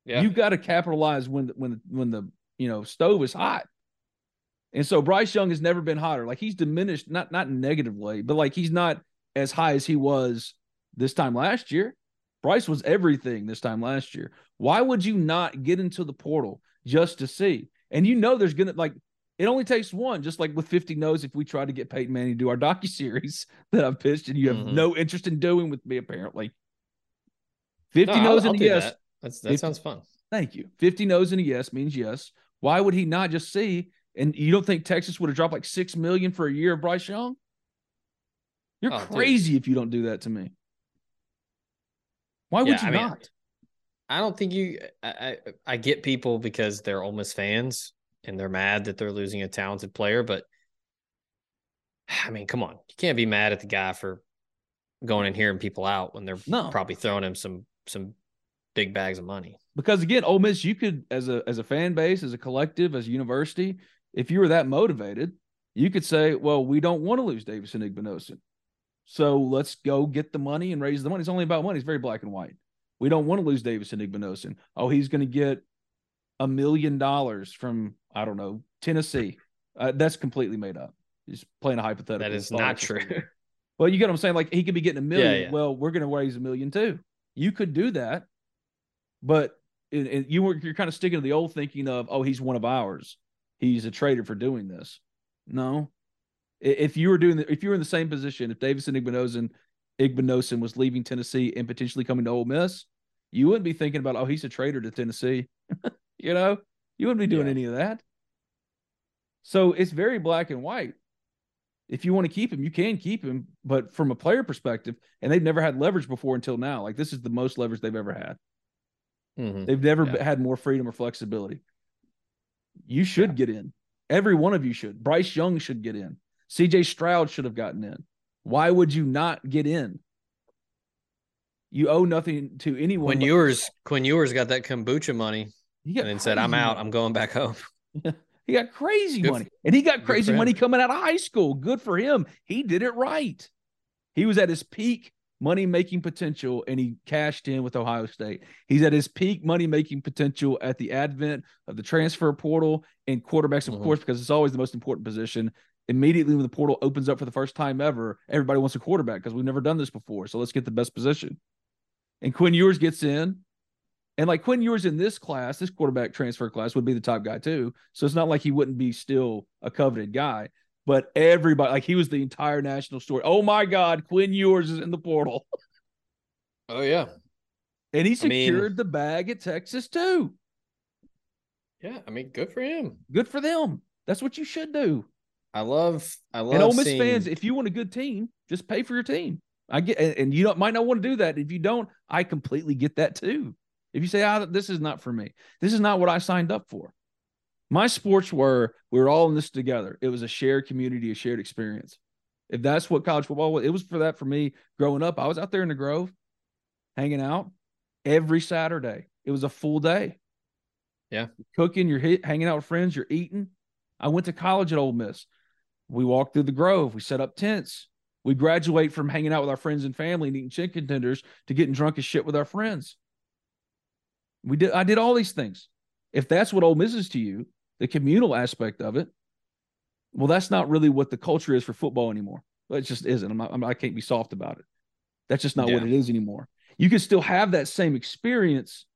Yeah. You got to capitalize when when the, when the you know stove is hot. And so Bryce Young has never been hotter. Like he's diminished, not not negatively, but like he's not as high as he was this time last year. Bryce was everything this time last year. Why would you not get into the portal just to see? And you know there's gonna like it only takes one, just like with 50 no's. If we try to get Peyton Manning to do our docu series *laughs* that I've pitched, and you have Mhm. no interest in doing with me, apparently. 50 No, no's I'll- and I'll a yes. that. That's that 50 sounds fun. Thank you. 50 no's and a yes means yes. Why would he not just see? And you don't think Texas would have dropped like six million for a year of Bryce Young? You're Oh, dude. crazy if you don't do that to me. Why would Yeah, you I mean, not? I don't think you. I, I I get people because they're Ole Miss fans and they're mad that they're losing a talented player, but *sighs* I mean, come on, you can't be mad at the guy for going and hearing people out when they're No. probably throwing him some some big bags of money. Because again, Ole Miss, you could as a as a fan base, as a collective, as a university, if you were that motivated, you could say, "Well, we don't want to lose Davison Igbinosun, so let's go get the money and raise the money." It's only about money. It's very black and white. We don't want to lose Davison Igbinosun. Oh, he's going to get a million dollars from I don't know Tennessee. Uh, that's completely made up. He's playing a hypothetical. That is not true. Well, you get what I'm saying? Like he could be getting a million. yeah. Well, we're going to raise a million too. You could do that, but it, it- you were you're kind of sticking to the old thinking of oh he's one of ours. He's a traitor for doing this. No, if you were doing the, if you were in the same position, if Davison Igbinosun Igbinosun was leaving Tennessee and potentially coming to Ole Miss, you wouldn't be thinking about oh he's a traitor to Tennessee. *laughs* you know, you wouldn't be doing Yeah. any of that. So it's very black and white if you want to keep him, you can keep him. But from a player perspective, and they've never had leverage before until now. Like this is the most leverage they've ever had. Mhm. They've never Yeah. had more freedom or flexibility. You should get in. Every one of you should. Bryce Young should get in. CJ Stroud should have gotten in. Why would you not get in? You owe nothing to anyone. Quinn but Ewers. Quinn Ewers got that kombucha money and then said, "I'm out. I'm going back home." *laughs* He got crazy Good money. for- and he got crazy money coming out of high school. Good for him. He did it right. He was at his peak money making potential and he cashed in with Ohio State. He's at his peak money making potential at the advent of the transfer portal and quarterbacks, of Mhm. course, because it's always the most important position. Immediately when the portal opens up for the first time ever, everybody wants a quarterback because we've never done this before. So let's get the best position. And Quinn Ewers gets in. And like Quinn Ewers in this class, this quarterback transfer class would be the top guy too. So it's not like he wouldn't be still a coveted guy. But everybody, like he was the entire national story. Oh my God, Quinn Ewers is in the portal. *laughs* Oh yeah, And he I mean- secured the bag at Texas too. yeah. I mean, good for him. Good for them. That's what you should do. I love. I love. and Ole Miss seeing- fans, if you want a good team, just pay for your team. I get, and you don't, might not want to do that. If you don't, I completely get that too. If you say, "Ah, this is not for me. This is not what I signed up for." My sports were we were all in this together. It was a shared community, a shared experience. If that's what college football was, it was for that for me growing up. I was out there in the Grove, hanging out every Saturday. It was a full day. Yeah. cooking. You're hit, hanging out with friends. You're eating. I went to college at Ole Miss. We walk through the Grove. We set up tents. We graduate from hanging out with our friends and family and eating chicken tenders to getting drunk as shit with our friends. We did. I did all these things. If that's what Ole Miss is to you, the communal aspect of it, well, that's not really what the culture is for football anymore. It just isn't. I'm not, I'm, I can't be soft about it. That's just not what it is anymore. You can still have that same experience,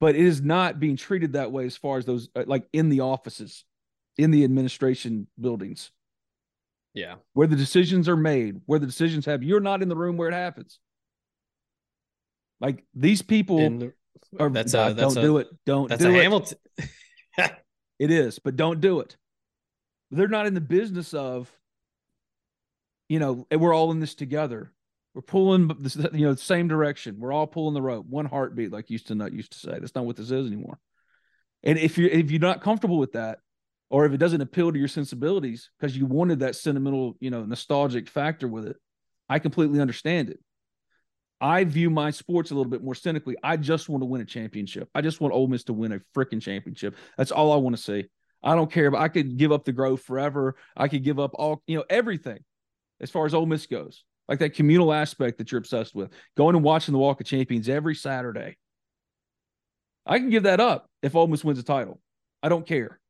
but it is not being treated that way as far as those uh, like in the offices, in the administration buildings Yeah. where the decisions are made, where the decisions have you're not in the room where it happens. Like these people the- are that's a that's don't a, do it. Don't That's do a it. Hamilton. *laughs* It is, but don't do it. They're not in the business of, you know, and we're all in this together. We're pulling this, you know, the same direction. We're all pulling the rope, one heartbeat, like used to not used to say. That's not what this is anymore. And if you're if you're not comfortable with that, or if it doesn't appeal to your sensibilities because you wanted that sentimental, you know, nostalgic factor with it, I completely understand it. I view my sports a little bit more cynically. I just want to win a championship. I just want Ole Miss to win a freaking championship. That's all I want to see. I don't care. But I could give up the growth forever. I could give up all, you know, everything as far as Ole Miss goes. Like that communal aspect that you're obsessed with. Going and watching the Walk of Champions every Saturday. I can give that up if Ole Miss wins a title. I don't care.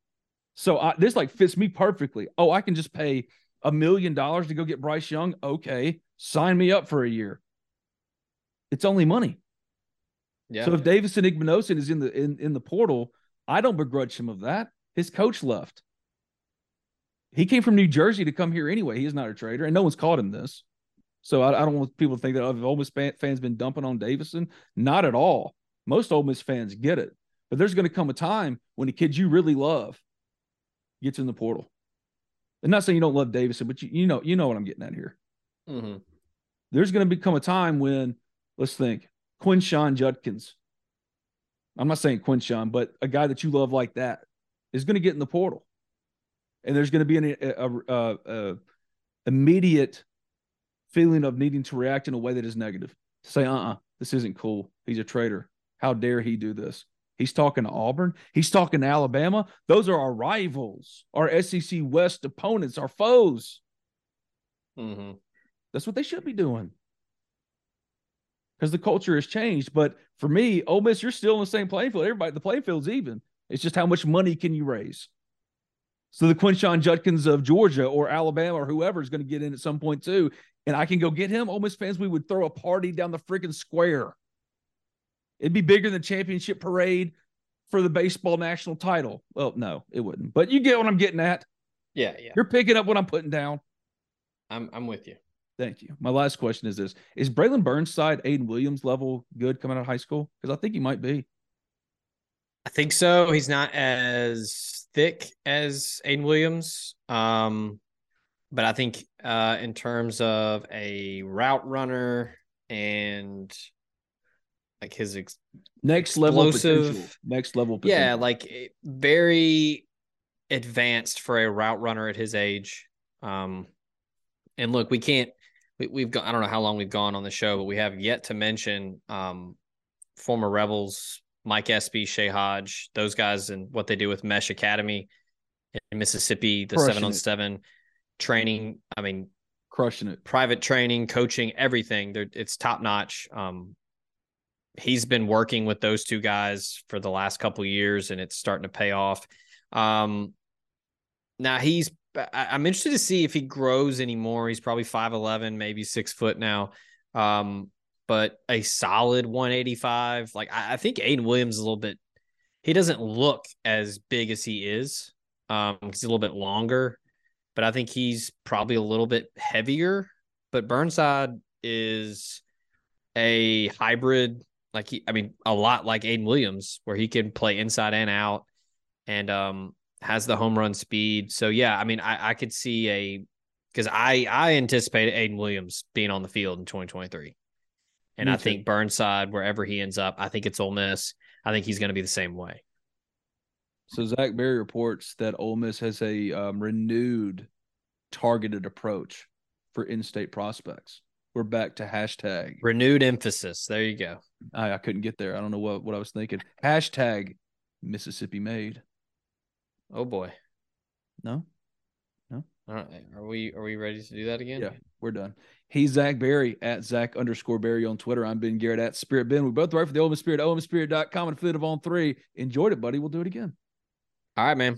So I, this like fits me perfectly. Oh, I can just pay a million dollars to go get Bryce Young. Okay, sign me up for a year. It's only money. Yeah. So if Davison Igbinosun is in the in, in the portal, I don't begrudge him of that. His coach left. He came from New Jersey to come here anyway. He's not a traitor, and no one's called him this. So I, I don't want people to think that oh, Ole Miss fans been dumping on Davison. Not at all. Most Ole Miss fans get it, but there's going to come a time when the kid you really love gets in the portal. I'm not saying you don't love Davison, but you, you know you know what I'm getting at here. Mm-hmm. There's going to become a time when let's think Quinshon Judkins. I'm not saying Quinshon, but a guy that you love like that is going to get in the portal, and there's going to be an a, a, a, immediate feeling of needing to react in a way that is negative. Say, uh, uh-uh, uh this isn't cool. He's a traitor. How dare he do this? He's talking to Auburn. He's talking to Alabama. Those are our rivals, our SEC West opponents, our foes. Mm-hmm. That's what they should be doing because the culture has changed. But for me, Ole Miss, you're still in the same playing field. Everybody, the playing field's even. It's just how much money can you raise. So the Quinshon Judkins of Georgia or Alabama or whoever is going to get in at some point too, and I can go get him. Ole Miss fans, we would throw a party down the freaking square. It'd be bigger than the championship parade for the baseball national title. Well, no, it wouldn't. But you get what I'm getting at. Yeah, yeah. You're picking up what I'm putting down. I'm I'm with you. Thank you. My last question is this: Is Braylon Burnside Ayden Williams level good coming out of high school? Because I think he might be. I think so. He's not as thick as Ayden Williams. Um, but I think uh, in terms of a route runner and like his ex- next level potential. Next level potential. Yeah, like eh, very advanced for a route runner at his age. Um, and look, we can't. We, have gone. I don't know how long we've gone on the show, but we have yet to mention um, former Rebels Mike Espy, Shay Hodge, those guys, and what they do with Mesh Academy in Mississippi, the seven on seven training. I mean, crushing it. Private training, coaching, everything. They're, it's top notch. Um, he's been working with those two guys for the last couple years, and it's starting to pay off. Um, now he's. I, am interested to see if he grows anymore. He's probably five eleven, maybe six foot now. Um, but a solid 185. Like I, I think Ayden Williams is a little bit. He doesn't look as big as he is. Um, he's a little bit longer, but I think he's probably a little bit heavier. But Burnside is a hybrid, like he, I mean, a lot like Ayden Williams, where he can play inside and out, and um, has the home run speed. So yeah, I mean, I, I could see a because I I anticipate Ayden Williams being on the field in 2023. And Me I too. think Burnside, wherever he ends up, I think it's Ole Miss. I think he's going to be the same way. So Zach Berry reports that Ole Miss has a um, renewed targeted approach for in-state prospects. We're back to hashtag renewed emphasis. There you go. I, I couldn't get there. I don't know what, what I was thinking. Hashtag Mississippi made. Oh boy. No. No. All right. Are we are we ready to do that again? Yeah, we're done. He's Zach Berry at Zach underscore Berry on Twitter. I'm Ben Garrett at Spirit Ben. We both write for the Miss Spirit, OleMissSpirit.com and affiliate of On Three. Enjoyed it, buddy. We'll do it again. All right, man.